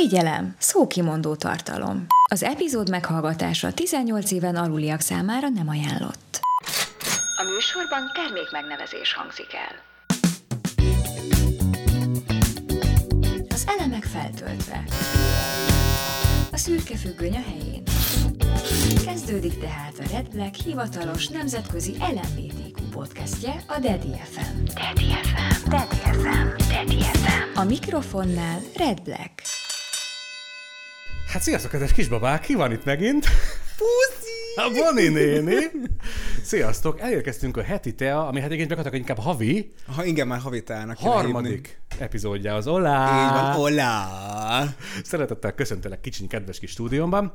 Figyelem! Szókimondó tartalom. Az epizód meghallgatása 18 éven aluliak számára nem ajánlott. A műsorban termék megnevezés hangzik el. Az elemek feltöltve. A szürke függöny a helyén. Kezdődik tehát a Red Black hivatalos nemzetközi LMBTQ podcastje, a Daddy FM. Daddy FM. Daddy FM. Daddy FM. A mikrofonnál Red Black. Hát sziasztok, kedves kisbabák, ki van itt megint? Puszi! A Boni néni! Sziasztok, elérkeztünk a heti tea, ami hát egyébként gyakorlatilag inkább havi, Ha igen, már havitának. kéne harmadik epizódja az Olá! hívni. Így van, olá! Szeretettel köszöntelek kicsiny, kedves kis stúdiómban.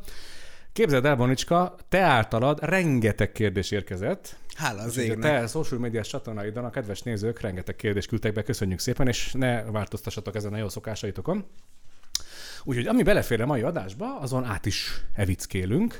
Képzeld el, Bonicska, te általad rengeteg kérdés érkezett. Hála az égnek. te social médiás csatornáidon a kedves nézők rengeteg kérdést küldtek be, köszönjük szépen, és ne változtassatok ezen a jó szokásaitokon. Úgyhogy ami belefér a mai adásba, azon át is evickélünk,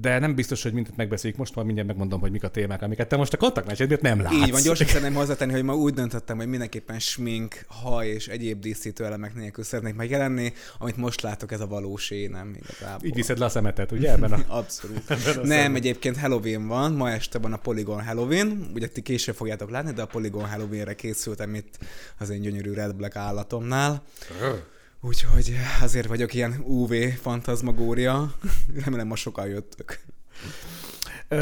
de nem biztos, hogy mindent megbeszéljük. Most már mindjárt megmondom, hogy mik a témák, amiket te most a kontaktmecsedért nem látsz. Így van, gyorsan szeretném hozzátenni, hogy ma úgy döntöttem, hogy mindenképpen smink, haj és egyéb díszítő elemek nélkül szeretnék megjelenni, amit most látok, ez a valós énem igazából. Így viszed le a szemetet, ugye? Ebben a... Abszolút. Ebben a Nem, szemben. egyébként Halloween van, ma este van a Polygon Halloween, ugye ti később fogjátok látni, de a Polygon Halloweenre készültem itt az én gyönyörű Red Black állatomnál. Úgyhogy azért vagyok ilyen UV fantazmagória. Remélem ma sokan jöttök.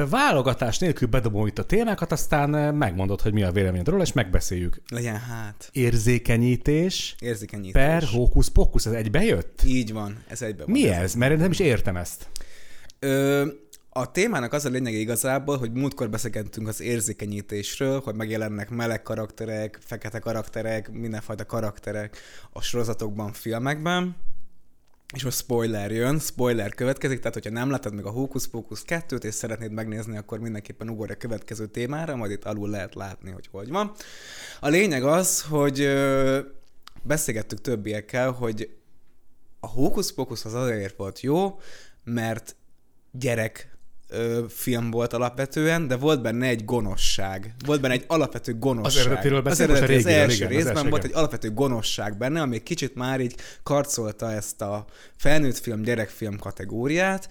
Válogatás nélkül bedobom itt a témákat, aztán megmondod, hogy mi a véleményed róla, és megbeszéljük. Legyen hát. Érzékenyítés Érzékenyítés. per hókusz-pokusz, ez egybe jött? Így van, ez egybe van. Mi ez? Mert én nem is értem ezt. Ö, a témának az a lényege igazából, hogy múltkor beszélgettünk az érzékenyítésről, hogy megjelennek meleg karakterek, fekete karakterek, mindenfajta karakterek a sorozatokban, filmekben. És most spoiler jön, spoiler következik, tehát hogyha nem láttad meg a Hókusz Pókusz 2-t, és szeretnéd megnézni, akkor mindenképpen ugorj a következő témára, majd itt alul lehet látni, hogy hogy van. A lényeg az, hogy ö, beszélgettük többiekkel, hogy a Hókusz Pókusz az azért volt jó, mert gyerek ö, film volt alapvetően, de volt benne egy gonoszság. Volt benne egy alapvető gonoszság. Az eredetiről az, beszélünk, eredeti, az első igen, az részben első, volt igen. egy alapvető gonoszság benne, ami kicsit már így karcolta ezt a felnőtt film, gyerekfilm kategóriát,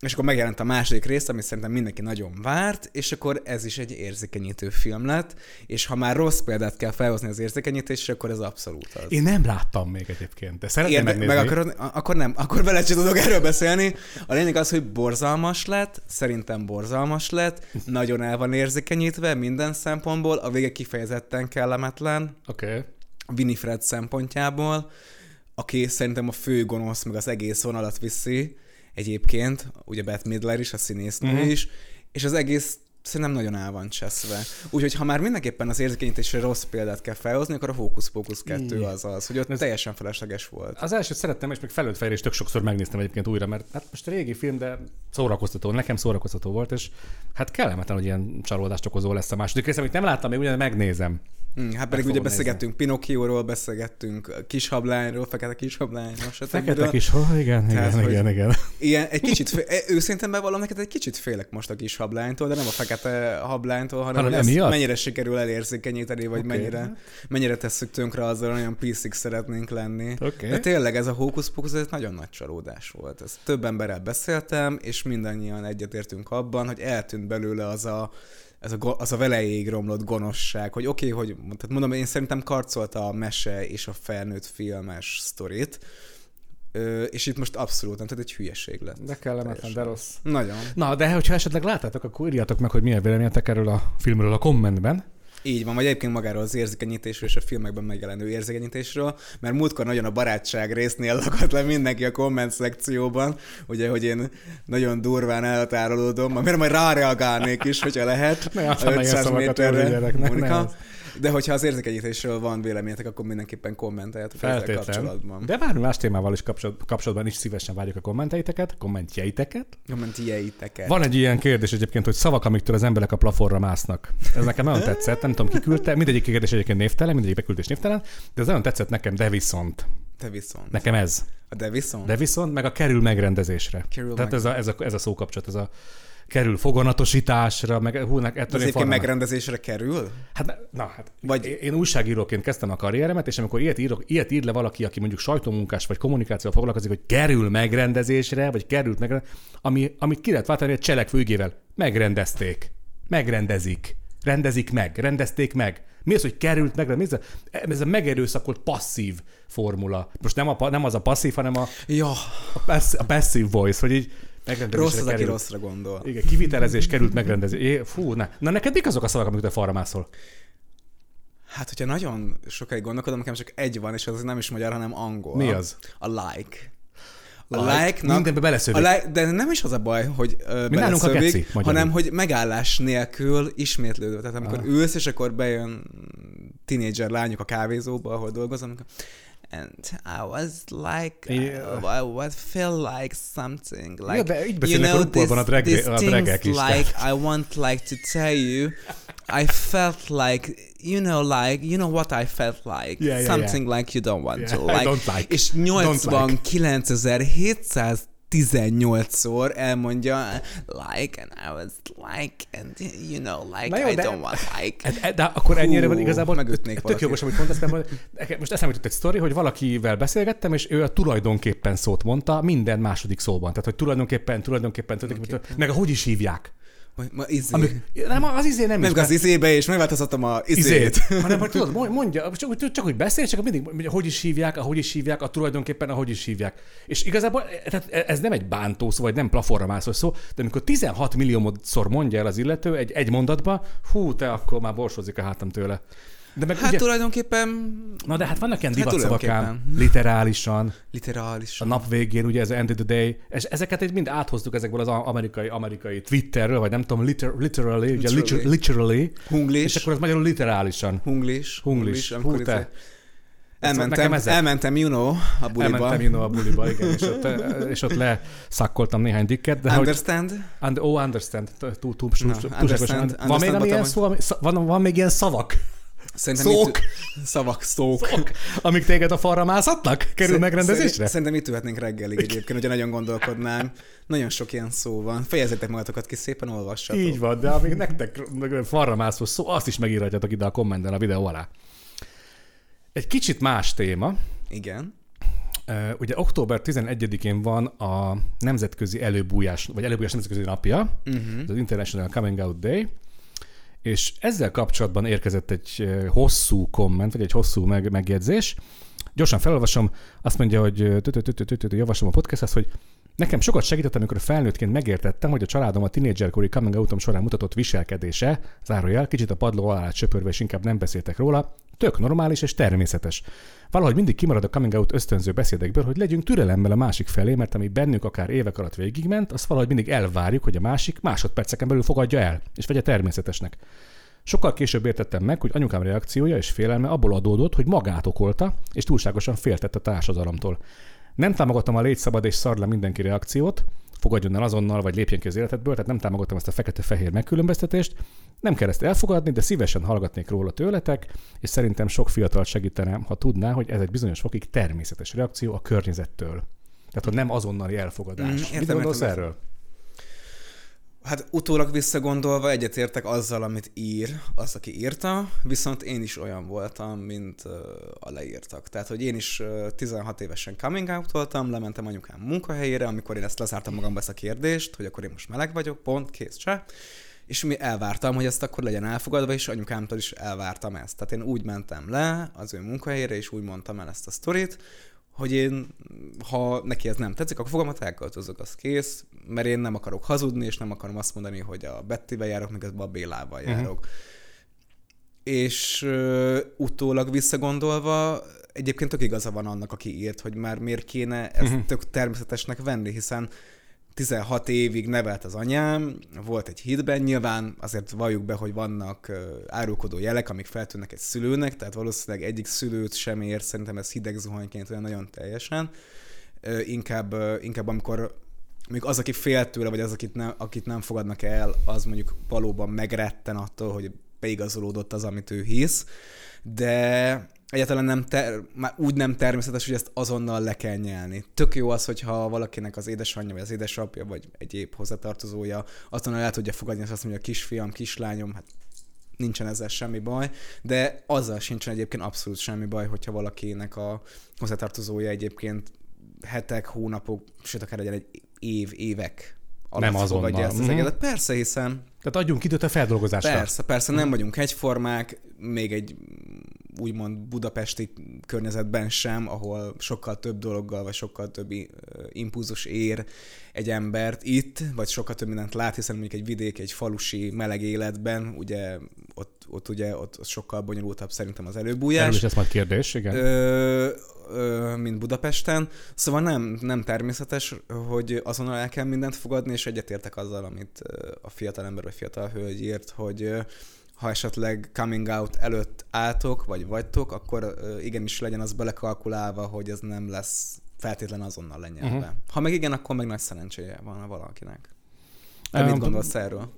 és akkor megjelent a második rész, amit szerintem mindenki nagyon várt, és akkor ez is egy érzékenyítő film lett, és ha már rossz példát kell felhozni az érzékenyítésre, akkor ez abszolút az. Én nem láttam még egyébként, de szeretném Érde, megnézni. meg akarod, akkor nem, akkor vele sem tudok erről beszélni. A lényeg az, hogy borzalmas lett, szerintem borzalmas lett, nagyon el van érzékenyítve minden szempontból, a vége kifejezetten kellemetlen, Oké. Okay. Winifred szempontjából, aki szerintem a fő gonosz, meg az egész vonalat viszi egyébként, ugye Beth Midler is, a színésznő Mhm. mm-hmm. is, és az egész szerintem nagyon el van cseszve. Úgyhogy ha már mindenképpen az érzékenyítésre rossz példát kell felhozni, akkor a Hocus Pocus 2 az az, hogy ott Ez- teljesen felesleges volt. Az elsőt szerettem, és még felőtt fejre is tök sokszor megnéztem egyébként újra, mert hát most régi film, de szórakoztató, nekem szórakoztató volt, és hát kellemetlen, hogy ilyen csalódást okozó lesz a második rész, amit nem láttam, még ugyan megnézem. Hmm, hát pedig ugye beszélgettünk Pinokkióról, beszélgettünk a kishablányról, fekete kishablányról, stb. Fekete kis, oh, igen, Tehát, igen, igen, igen. Ilyen, egy kicsit, fé- e, őszintén bevallom neked, egy kicsit félek most a kis hablánytól, de nem a fekete hablánytól, hanem, Hanem ezt emiatt? mennyire sikerül elérzékenyíteni, vagy okay. mennyire, mennyire tesszük tönkre azzal, olyan piszik szeretnénk lenni. Oké. De tényleg ez a hókusz pókusz, ez nagyon nagy csalódás volt. Ezt több emberrel beszéltem, és mindannyian egyetértünk abban, hogy eltűnt belőle az a ez a, az a veleig romlott gonoszság, hogy oké, okay, hogy tehát mondom, én szerintem karcolta a mese és a felnőtt filmes sztorit, és itt most abszolút nem, tehát egy hülyeség lett. De kellemetlen, de rossz. Nagyon. Na, de hogyha esetleg láttátok, akkor írjátok meg, hogy milyen véleményetek erről a filmről a kommentben. Így van, vagy egyébként magáról az érzékenyítésről és a filmekben megjelenő érzékenyítésről, mert múltkor nagyon a barátság résznél lakadt le mindenki a komment szekcióban, ugye, hogy én nagyon durván elhatárolódom, mert majd ráreagálnék is, hogyha lehet. Ne, a aztán ne ilyen 500 szavakat méterre, Monika. De hogyha az érzékenyítésről van véleményetek, akkor mindenképpen kommenteljetek Feltétlen. kapcsolatban. De bármi más témával is kapcsolat- kapcsolatban is szívesen várjuk a kommenteiteket, kommentjeiteket. Kommentjeiteket. Van egy ilyen kérdés egyébként, hogy szavak, amiktől az emberek a plafonra másznak. Ez nekem nagyon tetszett, nem tudom ki küldte, mindegyik kérdés egyébként névtelen, mindegyik beküldés névtelen, de ez nagyon tetszett nekem, de viszont. Te viszont. Nekem ez. A de viszont. De viszont meg a kerül megrendezésre. Kerül Tehát meg- ez a, ez, a, ez a szókapcsolat, ez a kerül foganatosításra, meg hú, nek, ettől én egyébként megrendezésre kerül? Hát, na, hát Vagy- én újságíróként kezdtem a karrieremet, és amikor ilyet, írok, ilyet ír le valaki, aki mondjuk sajtómunkás vagy kommunikációval foglalkozik, hogy kerül megrendezésre, vagy került megrendezésre, ami, amit ki lehet váltani egy cselekvő ügyével. Megrendezték. Megrendezik. Rendezik meg. Rendezték meg. Mi az, hogy került meg? Mi ez a, ez a megerőszakolt passzív formula. Most nem, a, nem az a passzív, hanem a, Ja, a, passz, a passive voice, hogy így rossz az, aki került. rosszra gondol. Igen, kivitelezés került megrendezés. Fú, ne. Na neked mik azok a szavak, amiket te falra mászol? Hát, hogyha nagyon sokáig gondolkodom, nekem csak egy van, és az nem is magyar, hanem angol. Mi az? A like. A Like? like-nak... Mindenbe beleszövik. A like, de nem is az a baj, hogy a beleszövik, geci, magyarul. hanem hogy megállás nélkül ismétlődő. Tehát amikor Ah. ülsz, és akkor bejön tinédzser lányok a kávézóba, ahol dolgozom, and I was like, Yeah. I would feel like something, like, Ja, de így beszélnek a RuPaulban a drag- these a dragek is, like, I want like to tell you, I felt like, you know, like, you know what I felt like, Yeah, yeah, something like you don't want Yeah, to, I like, don't like. és Don't like. 89.718-szor elmondja like, and I was like, and you know, like, Na jó, I de- don't want like. Hát, De akkor ennyire van Hú, igazából megütnék tök valakit. jogos, amit mondasz, mert most eszembe jutott egy sztori, hogy valakivel beszélgettem, és ő a tulajdonképpen szót mondta minden második szóban. Tehát, hogy tulajdonképpen, tulajdonképpen, tulajdonképpen, meg a hogy is hívják. Ma izé. Amik, nem, az izé nem is, az izébe, és megváltoztatom a izét. izét. hanem hogy tudod, mond- mondja, csak, csak, csak hogy beszél, csak mindig hogy is hívják, ahogy is hívják, a tulajdonképpen ahogy is hívják. És igazából tehát ez nem egy bántó szó, vagy nem plafonra mászós szó, de amikor 16 milliószor mondja el az illető egy, egy mondatba, hú, te akkor már borsozik a hátam tőle. De meg Hát ugye, tulajdonképpen na de hát vannak ilyen hát divatszavak ám, tulajdonképpen. literálisan, literális. a nap végén, ugye ez a end of the day, és ezeket így mind áthoztuk ezekből az amerikai, amerikai Twitterről, vagy nem tudom, liter, literally, ugye Literally. literally, literally Hunglis. és akkor az magyarul literálisan. Hunglis. Hunglis. amikor Hú, izé- te. Elmentem, ezek- elmentem, you know, a buliba. Elmentem innen a buliba, igen, és ott, és ott leszakkoltam néhány dikket, de hogy, Understand? und, oh, understand, túl, túl, túl, Na, túl, understand, túlságosan. Van még understand ami ilyen voltam, szó, ami, sz- van, van még ilyen szavak, Szerintem Szók. Itt, szavak, szók. szavak, amik téged a falra mászhatnak? Kerül megrendezésre? szerint- Szerintem itt ülhetnénk reggelig egyébként, hogyha nagyon gondolkodnánk. Nagyon sok ilyen szó van. Fejezzétek magatokat ki, szépen olvassatok. Így van, de amíg nektek falra mászó szó, azt is megírhatjátok ide a kommenten a videó alá. Egy kicsit más téma. Igen. Ugye október 11-én van a nemzetközi előbújás, vagy előbújás nemzetközi napja, Uh-huh. az International Coming Out Day, és ezzel kapcsolatban érkezett egy ö, hosszú komment, vagy egy hosszú meg, megjegyzés. Gyorsan felolvasom, azt mondja, hogy tü- javaslom a podcasthez, hogy nekem sokat segített, amikor felnőttként megértettem, hogy a családom a tinédzserkori coming outom során mutatott viselkedése, zárójel, kicsit a padló alá söpörve, és inkább nem beszéltek róla, tök normális és természetes. Valahogy mindig kimarad a coming out ösztönző beszédekből, hogy legyünk türelemmel a másik felé, mert ami bennünk akár évek alatt végigment, azt valahogy mindig elvárjuk, hogy a másik másodperceken belül fogadja el, és vegye természetesnek. Sokkal később értettem meg, hogy anyukám reakciója és félelme abból adódott, hogy magát okolta, és túlságosan féltett a társadalomtól. Nem támogatom a légy szabad és szar le mindenki reakciót, fogadjon el azonnal, vagy lépjen ki az életedből, tehát nem támogatom ezt a fekete-fehér megkülönböztetést. Nem kell ezt elfogadni, de szívesen hallgatnék róla tőletek, és szerintem sok fiatal segítene, ha tudná, hogy ez egy bizonyos fokig természetes reakció a környezettől. Tehát, hogy nem azonnali elfogadás. Mm, értem, Mit gondolsz erről? Hát utólag visszagondolva egyetértek azzal, amit ír az, aki írta, viszont én is olyan voltam, mint a leírtak. Tehát, hogy én is uh, 16 évesen coming out voltam, lementem anyukám munkahelyére, amikor én ezt lezártam magamba ezt a kérdést, hogy akkor én most meleg vagyok, pont, kész, csá. És mi elvártam, hogy ezt akkor legyen elfogadva, és anyukámtól is elvártam ezt. Tehát én úgy mentem le az ő munkahelyére, és úgy mondtam el ezt a sztorit, hogy én, ha neki ez nem tetszik, akkor fogamat elköltözök, az kész, mert én nem akarok hazudni, és nem akarom azt mondani, hogy a Bettivel járok, miközben a Bélával Mhm. járok. Uh-huh. És uh, utólag visszagondolva, egyébként tök igaza van annak, aki írt, hogy már miért kéne ezt uh-huh. tök természetesnek venni, hiszen 16 évig nevelt az anyám, volt egy hitben, nyilván azért valljuk be, hogy vannak árulkodó jelek, amik feltűnnek egy szülőnek, tehát valószínűleg egyik szülőt sem ér, szerintem ez hideg zuhanyként olyan nagyon teljesen. Inkább, inkább amikor még az, aki fél tőle, vagy az, akit nem, akit nem fogadnak el, az mondjuk valóban megretten attól, hogy beigazolódott az, amit ő hisz, de egyáltalán nem ter, már úgy nem természetes, hogy ezt azonnal le kell nyelni. Tök jó az, hogyha valakinek az édesanyja, vagy az édesapja, vagy egyéb hozzátartozója azonnal el tudja fogadni, azt mondja, kisfiam, kislányom, hát nincsen ezzel semmi baj, de azzal sincsen egyébként abszolút semmi baj, hogyha valakinek a hozzátartozója egyébként hetek, hónapok, sőt akár legyen egy év, évek alatt Nem azonnal. fogadja ezt az Mhm. egészet. Persze, hiszen Tehát adjunk időt a feldolgozásra. Persze, persze, nem vagyunk egyformák, még egy úgymond budapesti környezetben sem, ahol sokkal több dologgal, vagy sokkal több impulzus ér egy embert itt, vagy sokkal több mindent lát, hiszen mondjuk egy vidék, egy falusi meleg életben, ugye ott, ott ugye ott, ott sokkal bonyolultabb szerintem az Erről előbújás is ez majd kérdés, igen. ö, ö, mint Budapesten. Szóval nem, nem természetes, hogy azonnal el kell mindent fogadni, és egyetértek azzal, amit a fiatal ember vagy fiatal hölgy írt, hogy ha esetleg coming out előtt álltok, vagy vagytok, akkor igenis legyen az belekalkulálva, hogy ez nem lesz feltétlen azonnal lenyelve. Uh-huh. Ha meg igen, akkor meg nagy szerencséje van valakinek. Te Um, mit gondolsz erről?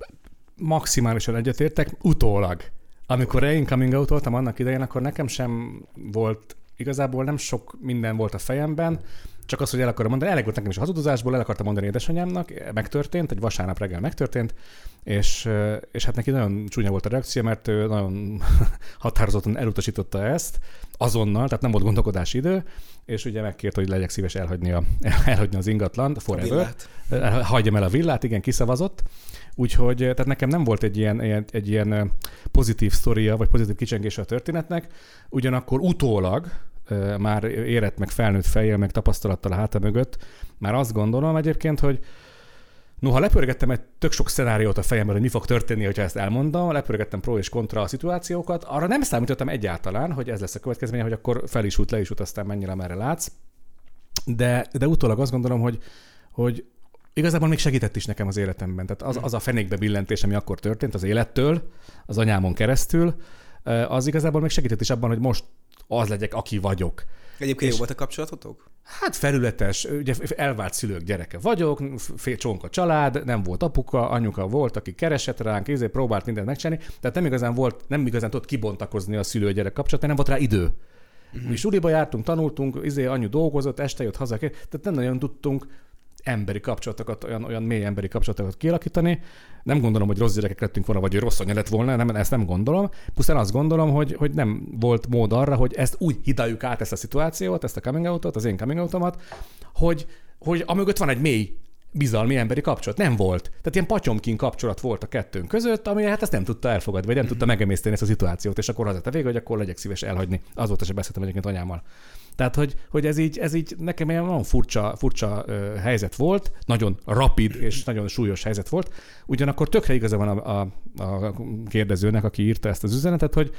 maximálisan egyetértek, utólag. Amikor én coming out voltam annak idején, akkor nekem sem volt, igazából nem sok minden volt a fejemben, csak az, hogy el akarom mondani, elég volt nekem is a hazudozásból, el akartam mondani édesanyámnak, megtörtént, egy vasárnap reggel megtörtént, és, és hát neki nagyon csúnya volt a reakció, mert ő nagyon határozottan elutasította ezt, azonnal, tehát nem volt gondolkodási idő, és ugye megkért, hogy legyek szíves elhagyni, a, elhagyni az ingatlant, forever. villát. Hagyjam el a villát, igen, kiszavazott. Úgyhogy tehát nekem nem volt egy ilyen, ilyen, egy ilyen pozitív sztoria, vagy pozitív kicsengése a történetnek, ugyanakkor utólag, már érett meg felnőtt fejjel, meg tapasztalattal a háta mögött, már azt gondolom egyébként, hogy Noha lepörgettem egy tök sok szenáriót a fejemben, hogy mi fog történni, hogyha ezt elmondom, lepörgettem pro és kontra a szituációkat, arra nem számítottam egyáltalán, hogy ez lesz a következménye, hogy akkor fel is út, le is út, aztán mennyire merre látsz. De, de utólag azt gondolom, hogy, hogy igazából még segített is nekem az életemben. Tehát az, az a fenékbe billentés, ami akkor történt az élettől, az anyámon keresztül, az igazából még segített is abban, hogy most az legyek, aki vagyok. Egyébként És- jó volt a kapcsolatotok? Hát felületes, ugye elvált szülők gyereke vagyok, fél csonka család, nem volt apuka, anyuka volt, aki keresett ránk, ezért próbált mindent megcsinálni, tehát nem igazán volt, nem igazán tudott kibontakozni a szülő-gyerek kapcsolat, mert nem volt rá idő. Mi suliba jártunk, tanultunk, izé anyu dolgozott, este jött haza, tehát nem nagyon tudtunk emberi kapcsolatokat, olyan, olyan mély emberi kapcsolatokat kialakítani. Nem gondolom, hogy rossz gyerekek lettünk volna, vagy hogy rossz anya lett volna, nem, ezt nem gondolom. Pusztán azt gondolom, hogy, hogy nem volt mód arra, hogy ezt úgy hidaljuk át ezt a szituációt, ezt a coming out-ot, az én coming out hogy, hogy amögött van egy mély bizalmi emberi kapcsolat. Nem volt. Tehát ilyen patyomkin kapcsolat volt a kettőnk között, ami hát ezt nem tudta elfogadni, vagy nem tudta megemészteni ezt a szituációt, és akkor az lett a vége, hogy akkor legyek szíves elhagyni. Azóta sem beszéltem egyébként anyámmal. Tehát, hogy, hogy ez, így, ez így nekem ilyen nagyon furcsa, furcsa ö, helyzet volt, nagyon rapid és nagyon súlyos helyzet volt. Ugyanakkor tökre igaza van a, a, a kérdezőnek, aki írta ezt az üzenetet, hogy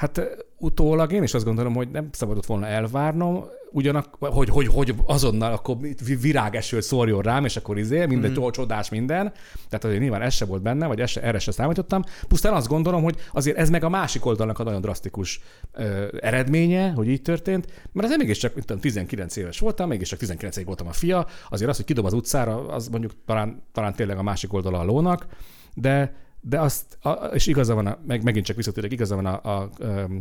hát utólag én is azt gondolom, hogy nem szabadott volna elvárnom, ugyanakkor, hogy, hogy, hogy azonnal akkor virágeső szórjon rám, és akkor izé, minden mm. csodás minden. Tehát azért nyilván ez se volt benne, vagy ez se, erre se számítottam. Pusztán azt gondolom, hogy azért ez meg a másik oldalnak a nagyon drasztikus ö, eredménye, hogy így történt, mert azért mégiscsak, mint tudom, 19 éves voltam, mégiscsak 19 év voltam a fia, azért az, hogy kidob az utcára, az mondjuk talán, talán tényleg a másik oldala a lónak, de de azt, a, és igaza van, a, meg, megint csak visszatérek, igaza van a, a, a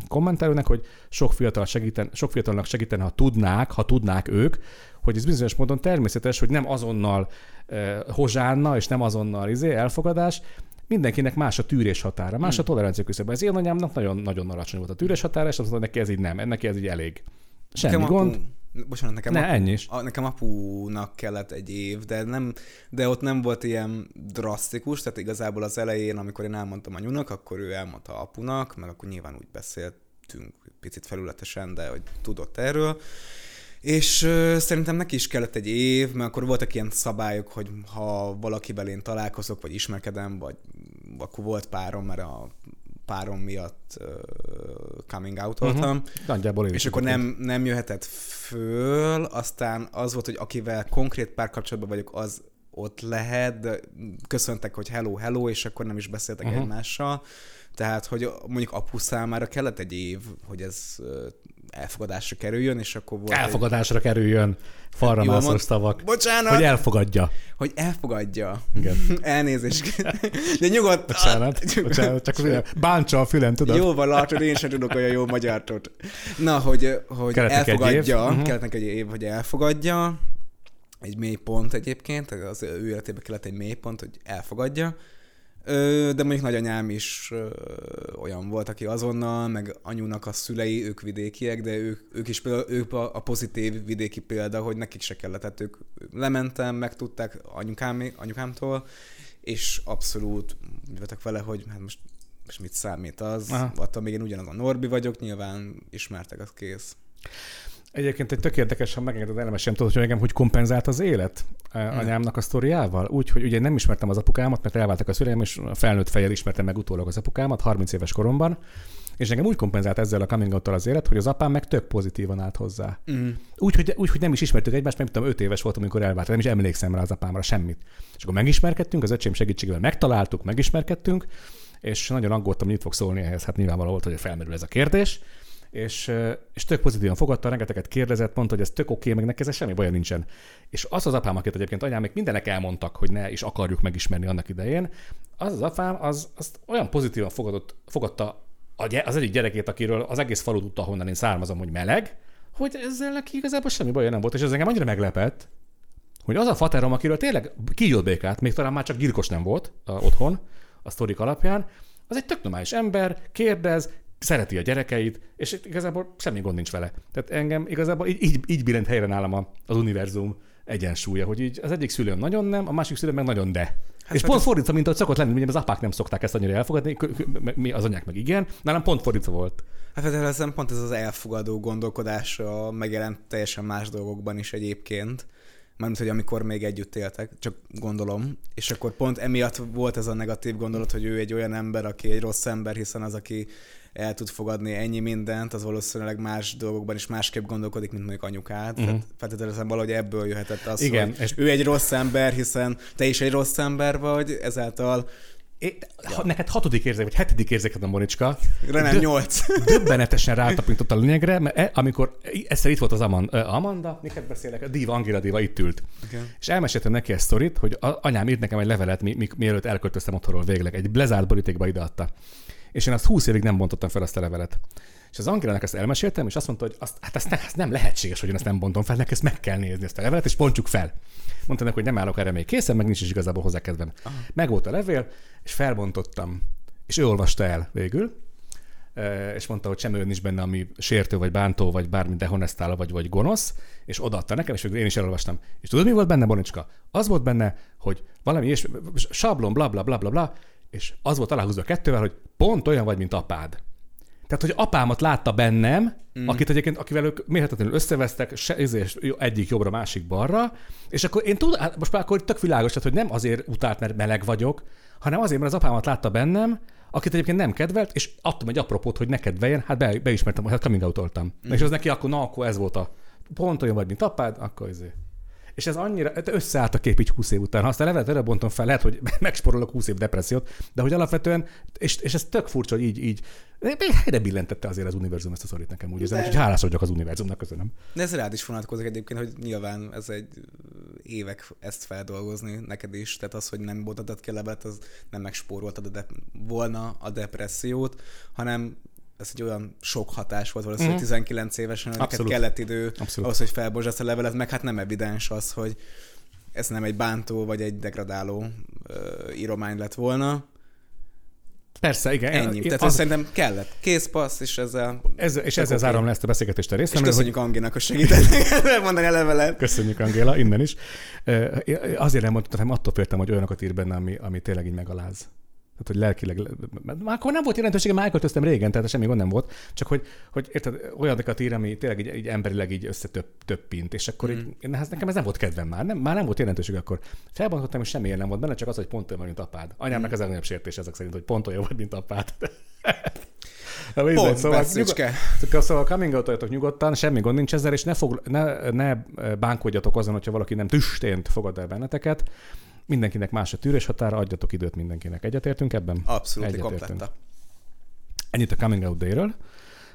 kommentelőnek, hogy sok, fiatal segíten, sok fiatalnak segítene, ha tudnák, ha tudnák ők, hogy ez bizonyos módon természetes, hogy nem azonnal eh, hozsánna, és nem azonnal izé, elfogadás, mindenkinek más a tűrés határa, más Hmm. a tolerancia küszöbe. Az én anyámnak nagyon, nagyon alacsony volt a tűrés határa, és azt mondta, neki ez így nem, neki ez így elég. Semmi Nekem gond. Apu, bocsánat, nekem, Ne, apu, ennyi is. A, nekem apunak kellett egy év, de, nem, de ott nem volt ilyen drasztikus, tehát igazából az elején, amikor én elmondtam anyunak, akkor ő elmondta apunak, meg akkor nyilván úgy beszéltünk picit felületesen, de hogy tudott erről. És ö, szerintem neki is kellett egy év, mert akkor voltak ilyen szabályok, hogy ha valakivel én találkozok, vagy ismerkedem, vagy akkor volt párom, mert a párom miatt uh, coming out voltam, uh-huh. Nagyjából és akkor nem, nem jöhetett föl, aztán az volt, hogy akivel konkrét párkapcsolatban vagyok, az ott lehet, de köszöntek, hogy hello, hello, és akkor nem is beszéltek uh-huh. egymással. Tehát, hogy mondjuk apu számára kellett egy év, hogy ez elfogadásra kerüljön, és akkor volt Elfogadásra egy... kerüljön, falra mászós szavak. Bocsánat! Hogy elfogadja. hogy elfogadja. Igen. Elnézést. De nyugodt. Bocsánat, bocsánat, csak azért bántsa a fülem, tudod? Jó van, látod, én sem tudok olyan jó magyart. Na, hogy, hogy egy elfogadja, év. Mhm. neki egy év, hogy elfogadja, egy mély pont egyébként, az ő életében kellett egy mély pont, hogy elfogadja, de mondjuk nagyanyám is olyan volt, aki azonnal, meg anyunak a szülei, ők vidékiek, de ők, ők is például, ők a, a pozitív vidéki példa, hogy nekik se kellett, tehát ők lementem, megtudták anyukám, anyukámtól, és abszolút úgy voltak vele, hogy hát most, most mit számít az, Aha. attól még én ugyanaz a Norbi vagyok, nyilván ismertek, az kész. Egyébként egy tök érdekes, ha megengeded elmesélem, tudod, hogy engem hogy kompenzált az élet eh, anyámnak a sztoriával? Úgy, hogy ugye nem ismertem az apukámat, mert elváltak a szüleim, és a felnőtt fejjel ismertem meg utólag az apukámat, 30 éves koromban, és engem úgy kompenzált ezzel a coming out az élet, hogy az apám meg tök pozitívan állt hozzá. Mm. Úgy, hogy, úgy, hogy nem is ismertük egymást, mert tudom, 5 éves voltam, amikor elváltak, nem is emlékszem rá az apámra semmit. És akkor megismerkedtünk, az öcsém segítségével megtaláltuk, megismerkedtünk, és nagyon aggódtam, hogy mit fog szólni ehhez, hát nyilvánvaló volt, hogy felmerül ez a kérdés, és, és tök pozitívan fogadta, rengeteget kérdezett, mondta, hogy ez tök oké, meg neki ezzel semmi baja nincsen. És az az apám, akit egyébként anyám még mindenek elmondtak, hogy ne is akarjuk megismerni annak idején, az az apám, az, azt olyan pozitívan fogadott, fogadta az egyik gyerekét, akiről az egész falu tudta, honnan én származom, hogy meleg, hogy ezzel neki igazából semmi baja nem volt, és ez engem annyira meglepett, hogy az a faterom, akiről tényleg kígyót békát, még talán már csak gyilkos nem volt a, otthon, a sztorik alapján, az egy tök normális ember, kérdez, szereti a gyerekeit, és itt igazából semmi gond nincs vele. Tehát engem igazából így, így, így billent helyre nálam az univerzum egyensúlya, hogy így az egyik szülőm nagyon nem, a másik szülőm meg nagyon de. Hát és pont fordítva, mint ahogy szokott lenni, ugye az apák nem szokták ezt annyira elfogadni, mi az anyák meg igen, nálam pont fordítva volt. Hát feltételezem pont ez az elfogadó gondolkodás megjelent teljesen más dolgokban is egyébként. Mármint, hogy amikor még együtt éltek, csak gondolom. És akkor pont emiatt volt ez a negatív gondolat, hogy ő egy olyan ember, aki egy rossz ember, hiszen az, aki el tud fogadni ennyi mindent, az valószínűleg más dolgokban is másképp gondolkodik, mint mondjuk anyukád. Uh-huh. Tehát feltételezem valahogy ebből jöhetett az, Igen, hogy és- ő egy rossz ember, hiszen te is egy rossz ember vagy, ezáltal É, ha, neked hatodik érzék, vagy hetedik érzéked a Monicska. remélem Dö- nyolc. Döbbenetesen rátapintott a lényegre, mert e- amikor egyszer itt volt az Amanda, Amanda miket beszélek, a Diva, Angela Diva itt ült. Igen. És elmeséltem neki ezt sztorit, hogy a, anyám írt nekem egy levelet, mi, mi, mielőtt elköltöztem otthonról végleg, egy lezárt borítékba ideadta. És én azt 20 évig nem bontottam fel azt a levelet. És az Angelának ezt elmeséltem, és azt mondta, hogy azt, hát ezt, ne, ezt nem lehetséges, hogy én ezt nem bontom fel, neki ezt meg kell nézni, ezt a levelet, és bontsuk fel. Mondta neki, hogy nem állok erre még készen, meg nincs is igazából hozzá kedvem. Meg volt a levél, és felbontottam. És ő olvasta el végül, és mondta, hogy semmi olyan nincs benne, ami sértő, vagy bántó, vagy bármi dehonestáló, vagy, vagy gonosz, és odaadta nekem, és én is elolvastam. És tudod, mi volt benne, Bonicska? Az volt benne, hogy valami és sablon, bla, bla, bla, bla, bla, és az volt aláhúzva a kettővel, hogy pont olyan vagy, mint apád. Tehát, hogy apámat látta bennem, mm. akit egyébként, akivel ők mérhetetlenül összevesztek, se, ezért egyik jobbra, másik balra, és akkor én tudom, hát most már akkor tök világos, tehát, hogy nem azért utált, mert meleg vagyok, hanem azért, mert az apámat látta bennem, akit egyébként nem kedvelt, és adtam egy apropót, hogy ne kedveljen, hát be, beismertem, hát coming out-oltam. Mm. És az neki akkor, na, akkor ez volt a pont olyan vagy, mint apád, akkor ezért. És ez annyira, hát összeállt a kép így 20 év után. Ha azt a levelet erre bontom fel, lehet, hogy megsporolok 20 év depressziót, de hogy alapvetően, és, és ez tök furcsa, hogy így, így helyre billentette azért az univerzum ezt a szorít nekem, úgy érzem, De- hogy hálás vagyok az univerzumnak, köszönöm. De ez rád is vonatkozik egyébként, hogy nyilván ez egy évek ezt feldolgozni neked is, tehát az, hogy nem bontottad ki levelet, az nem megspóroltad a de- volna a depressziót, hanem ez egy olyan sok hatás volt valószínűleg Mhm. 19 évesen, hogy neked kellett idő Abszolút. ahhoz, hogy felbozsasd a levelet, meg hát nem evidens az, hogy ez nem egy bántó vagy egy degradáló uh, íromány lett volna. Persze, igen. Ennyi. Én- Tehát az, szerintem kellett. Készpassz, és ezzel... ez, és ezzel oké. zárom le ezt a beszélgetést a És részemről, hogy köszönjük Anginak, hogy segített elmondani a levelet. Köszönjük, Angéla, innen is. Ö, Azért nem mondtam, hanem attól féltem, hogy olyanokat ír benne, ami, ami tényleg így megaláz. Tehát, hogy lelkileg, már akkor nem volt jelentősége, már elköltöztem régen, tehát semmi gond nem volt, csak hogy, hogy érted, olyanokat ír, ami tényleg így, így emberileg így összetöbb több pint, és akkor mm. így, nekem ez nem volt kedvem már, nem, már nem volt jelentősége akkor. Felbontottam, és semmi nem volt benne, csak az, hogy pont olyan mint apád. Anyámnak ez a legnagyobb sértés ezek szerint, hogy pont olyan vagy, mint apád. Na, mindegy, Pont, szóval, nyugod, szóval coming out nyugodtan, semmi gond nincs ezzel, és ne, fog, ne, ne bánkodjatok azon, hogyha valaki nem tüstént fogad el benneteket. Mindenkinek más a tűrés határa, adjatok időt mindenkinek. Egyetértünk ebben? Abszolút, kompletta. Ennyit a Coming Out Day-ről.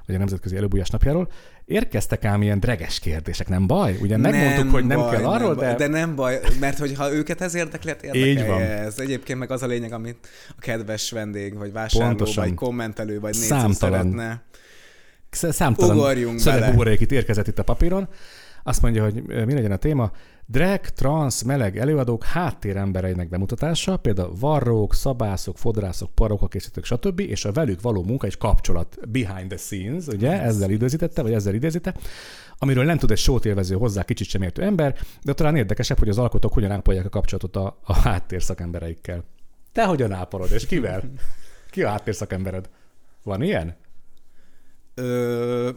vagy a Nemzetközi Előbújás napjáról. Érkeztek ám ilyen dreges kérdések, nem baj? Ugye megmondtuk, hogy nem baj, kell arról, nem de... Baj, de nem baj, mert hogyha őket ez érdekli, hát Így van. ez. Egyébként meg az a lényeg, amit a kedves vendég, vagy vásárló, Pontosan. vagy kommentelő, vagy néző Számtalan. szeretne. Sz- Számtalan Ugorjunk szöveg bele. buborék itt érkezett itt a papíron. Azt mondja, hogy mi legyen a téma. Drag, trans, meleg előadók háttérembereinek bemutatása, például varrók, szabászok, fodrászok, parókakészítők, stb. és a velük való munka és kapcsolat behind the scenes, ugye, ezzel időzítette, vagy ezzel idézite, amiről nem tud egy sót élvező hozzá kicsit sem értő ember, de talán érdekesebb, hogy az alkotók hogyan ápolják a kapcsolatot a, a háttér szakembereikkel. Te hogyan ápolod, és kivel? Ki a háttér szakembered? Van ilyen? Ö,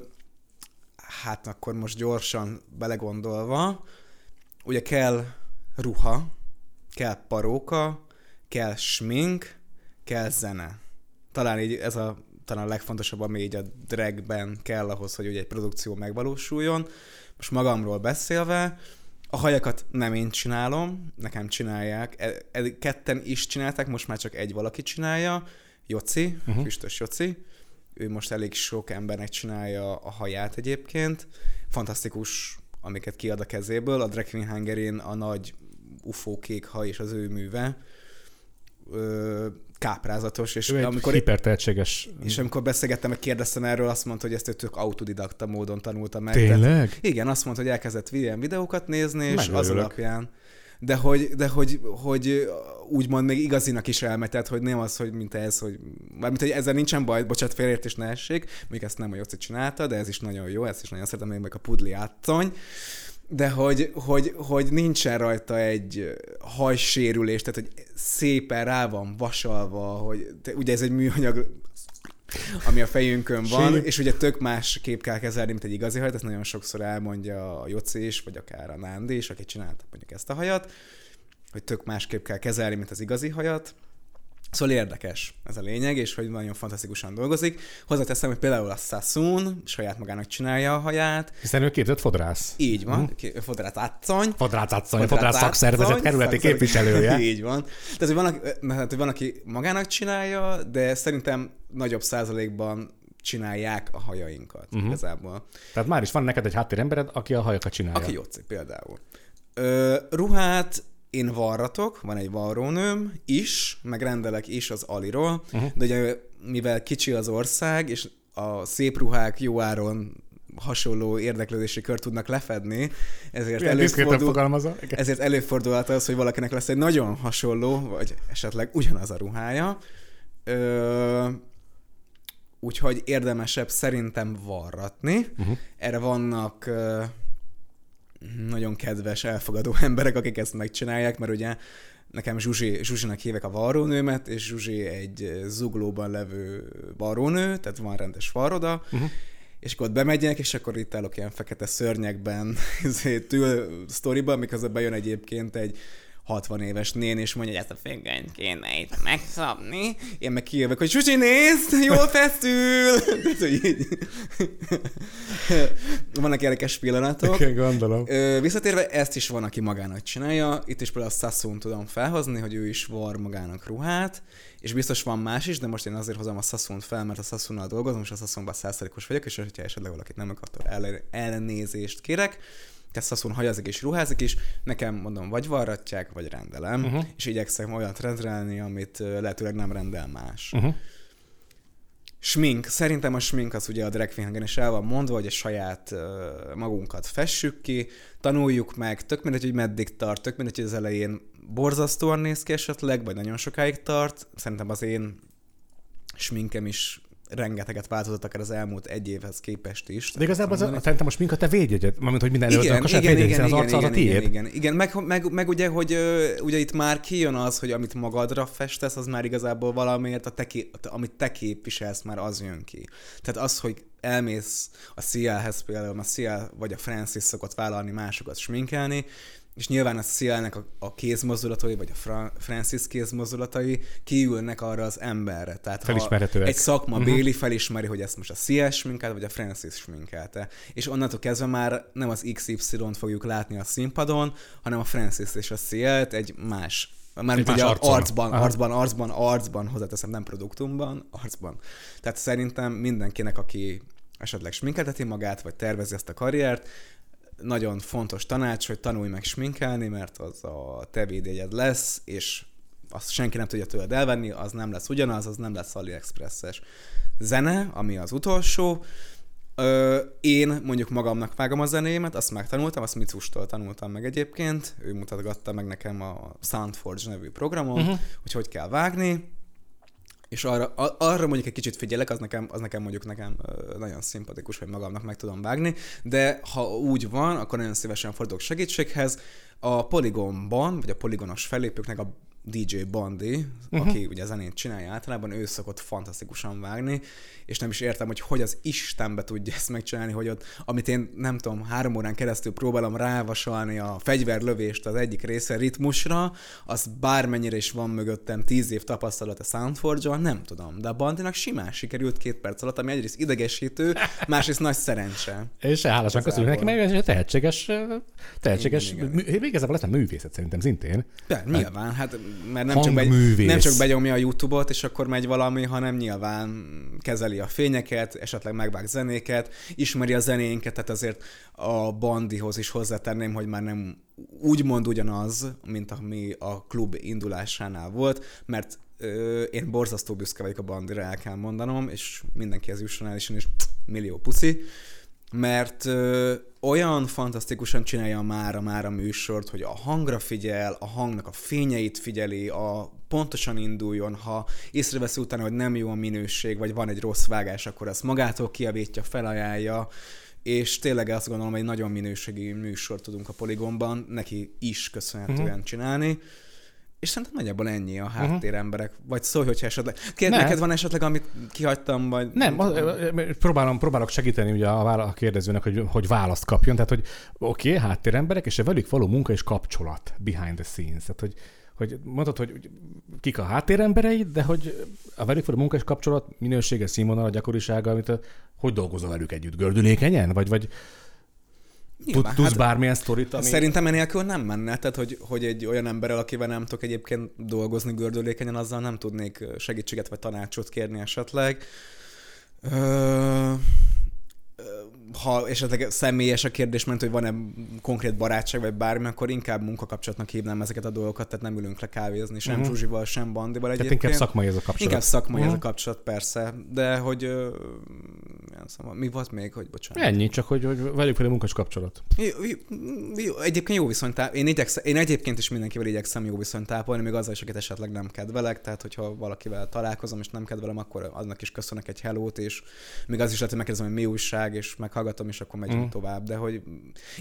hát akkor most gyorsan belegondolva, ugye kell ruha, kell paróka, kell smink, kell zene. Talán így ez a talán a legfontosabb, ami így a dragben kell ahhoz, hogy ugye egy produkció megvalósuljon. Most magamról beszélve, a hajakat nem én csinálom, nekem csinálják. E- e- ketten is csinálták, most már csak egy valaki csinálja, Joci, uh-huh. Füstös Joci. Ő most elég sok embernek csinálja a haját egyébként. Fantasztikus, amiket kiad a kezéből. A Drag Queen a nagy UFO kék haj és az ő műve. Ö, káprázatos, és Ő amikor hipertehetséges... és amikor beszélgettem, meg kérdeztem erről, azt mondta, hogy ezt ő tök autodidakta módon tanulta meg. Tehát, Tényleg? igen, azt mondta, hogy elkezdett ilyen videókat nézni, és az alapján. De hogy, de hogy, hogy úgymond még igazinak is elmetett, hogy nem az, hogy mint ez, hogy, mármint, hogy ezzel nincsen baj, bocsánat, félreértés ne essék, még ezt nem a Joci csinálta, de ez is nagyon jó, ezt is nagyon szeretem, még meg a pudli átszony, de hogy, hogy, hogy nincsen rajta egy hajsérülés, tehát hogy szépen rá van vasalva, hogy te, ugye ez egy műanyag ami a fejünkön van, Síp. és ugye tök más kép kell kezelni, mint egy igazi hajat, ezt nagyon sokszor elmondja a Joci is, vagy akár a Nándi is, aki csinálta mondjuk ezt a hajat, hogy tök másképp kell kezelni, mint az igazi hajat. Szóval érdekes ez a lényeg, és hogy nagyon fantasztikusan dolgozik. Hozzáteszem, hogy például a Sassoon saját magának csinálja a haját. Hiszen ő képzett fodrász. Így van, uh-huh. fodrát átszony. Fodrácátszony, a fodrász szakszervezet kerületi képviselője. Így van. Tehát, hogy van, aki, hát, hogy van, aki magának csinálja, de szerintem nagyobb százalékban csinálják a hajainkat uh-huh. igazából. Tehát már is van neked egy háttérembered, aki a hajakat csinálja. Aki Jóci például. Ö, ruhát én varratok, van egy varrónőm is, meg rendelek is az Aliról, uh-huh. de ugye mivel kicsi az ország, és a szép ruhák jó áron hasonló érdeklődési kört tudnak lefedni, ezért Milyen előfordul, ezért előfordulhat az, hogy valakinek lesz egy nagyon hasonló, vagy esetleg ugyanaz a ruhája. Ö, úgyhogy érdemesebb szerintem varratni. Uh-huh. Erre vannak nagyon kedves, elfogadó emberek, akik ezt megcsinálják, mert ugye nekem Zsuzsi, Zsuzsinak hívek a varrónőmet, és Zsuzsi egy zuglóban levő varrónő, tehát van rendes varroda, uh-huh. és akkor ott bemegyek, és akkor itt állok ilyen fekete szörnyekben, izé, tül sztoriban, miközben bejön egyébként egy 60 éves nén, és mondja, hogy ezt a függönyt kéne itt megszabni. Én meg kijövök, hogy Zsuzsi, nézd, jól feszül! Tehát, hogy így. Vannak érdekes pillanatok. Igen, gondolom. Visszatérve, ezt is van, aki magának csinálja. Itt is például a Sassoon tudom felhozni, hogy ő is var magának ruhát, és biztos van más is, de most én azért hozom a Sassoon fel, mert a Sassoonnal dolgozom, és a Sassoonban százalékos vagyok, és hogyha esetleg valakit nem akar, akkor ellen, ellenézést kérek. Sassoon hajazik és ruházik is, nekem mondom, vagy varratják, vagy rendelem, uh-huh. és igyekszem olyat rendelni, amit lehetőleg nem rendel más. Uh-huh. Smink. Szerintem a smink az ugye a drag queen is el van mondva, hogy a saját magunkat fessük ki, tanuljuk meg, tök mindegy, hogy meddig tart, tök mindegy, hogy az elején borzasztóan néz ki esetleg, vagy nagyon sokáig tart. Szerintem az én sminkem is rengeteget változott akár az elmúlt egy évhez képest is. De igazából az, Mondani. szerintem most minket te védjegyed, mármint, hogy minden igen, a igen, igen, igen, az arca az a igen, tiéd. igen, igen, igen. Meg, meg, meg, ugye, hogy ugye itt már kijön az, hogy amit magadra festesz, az már igazából valamiért, a te, ké- amit te képviselsz, már az jön ki. Tehát az, hogy elmész a CL-hez például, a CL vagy a Francis szokott vállalni másokat sminkelni, és nyilván a CL-nek a, a kézmozdulatai, vagy a Fra- Francis kézmozdulatai kiülnek arra az emberre. Tehát Felismerhetőek. egy szakma uh-huh. Béli felismeri, hogy ezt most a CL sminkelt, vagy a Francis sminkelte. És onnantól kezdve már nem az XY-t fogjuk látni a színpadon, hanem a Francis és a CL-t egy más Mármint Egy ugye arcon. arcban, Aha. arcban, arcban, arcban, hozzáteszem, nem produktumban, arcban. Tehát szerintem mindenkinek, aki esetleg sminkelteti magát, vagy tervezi ezt a karriert, nagyon fontos tanács, hogy tanulj meg sminkelni, mert az a te védjegyed lesz, és azt senki nem tudja tőled elvenni, az nem lesz ugyanaz, az nem lesz AliExpress-es. Zene, ami az utolsó, Ö, én mondjuk magamnak vágom a zenémet, azt megtanultam, azt Micustól tanultam meg egyébként, ő mutatgatta meg nekem a Soundforge nevű programon, uh-huh. hogy hogy kell vágni, és arra, arra mondjuk egy kicsit figyelek, az nekem, az nekem mondjuk nekem nagyon szimpatikus, hogy magamnak meg tudom vágni, de ha úgy van, akkor nagyon szívesen fordulok segítséghez. A Polygonban, vagy a poligonos fellépőknek a DJ Bandi, uh-huh. aki ugye zenét csinálja általában, ő szokott fantasztikusan vágni, és nem is értem, hogy hogy az Istenbe tudja ezt megcsinálni, hogy ott, amit én nem tudom, három órán keresztül próbálom rávasalni a fegyverlövést az egyik része ritmusra, az bármennyire is van mögöttem tíz év tapasztalat a soundforge nem tudom, de a Bandinak simán sikerült két perc alatt, ami egyrészt idegesítő, másrészt nagy szerencse. És hálásan köszönjük neki, mert egy tehetséges, tehetséges, igen, igen. Igazából lesz a művészet szerintem szintén. De, nyilván, hát mert nem csak, be, nem csak benyomja a YouTube-ot, és akkor megy valami, hanem nyilván kezeli a fényeket, esetleg megvág zenéket, ismeri a zenénket, tehát azért a bandihoz is hozzátenném, hogy már nem úgymond ugyanaz, mint ami a klub indulásánál volt, mert ö, én borzasztó büszke vagyok a bandira, el kell mondanom, és mindenkihez jusson el, és is millió puszi, mert ö, olyan fantasztikusan csinálja már a már a műsort, hogy a hangra figyel, a hangnak a fényeit figyeli, a pontosan induljon, ha észreveszi utána, hogy nem jó a minőség, vagy van egy rossz vágás, akkor azt magától kiavítja, felajánlja, és tényleg azt gondolom, hogy egy nagyon minőségi műsort tudunk a Poligonban neki is köszönhetően uh-huh. csinálni. És szerintem nagyjából ennyi a mhm. háttéremberek. Uh-huh. Vagy szólj, hogyha esetleg... Kérd, neked van esetleg, amit kihagytam, vagy... Nem, az, próbálom, próbálok segíteni ugye a, a kérdezőnek, hogy, hogy választ kapjon. Tehát, hogy oké, okay, háttéremberek, és a velük való munka és kapcsolat behind the scenes. Tehát, hogy, hogy mondod, hogy kik a háttérembereid, de hogy a velük való munka és kapcsolat minősége, színvonal, gyakorisága, amit a, hogy dolgozol velük együtt? Gördülékenyen? Vagy, vagy Nyilván, Tudsz hát bármilyen sztorit, ami... Szerintem enélkül nem menne, tehát hogy, hogy egy olyan emberrel, akivel nem tudok egyébként dolgozni gördülékenyen, azzal nem tudnék segítséget vagy tanácsot kérni esetleg. Ö ha esetleg személyes a kérdés, mert hogy van-e konkrét barátság, vagy bármi, akkor inkább munkakapcsolatnak hívnám ezeket a dolgokat, tehát nem ülünk le kávézni, sem uh-huh. Zsuzsival, sem Bandival egyébként. Tehát inkább szakmai ez a kapcsolat. Inkább szakmai uh-huh. ez a mhm. kapcsolat, persze, de hogy szóval, mi volt még, hogy bocsánat. Ennyi, csak hogy, hogy velük a munkas kapcsolat. Jó, jó, egyébként jó viszonyt. Én, igyeksz, én egyébként is mindenkivel igyekszem jó viszonyt tápolni, még azzal is, akit esetleg nem kedvelek, tehát hogyha valakivel találkozom és nem kedvelem, akkor annak is köszönök egy hellót, és még az is lehet, hogy megkérdezem, hogy mi újság, és meghallgatom, és akkor megyünk mm. tovább. De hogy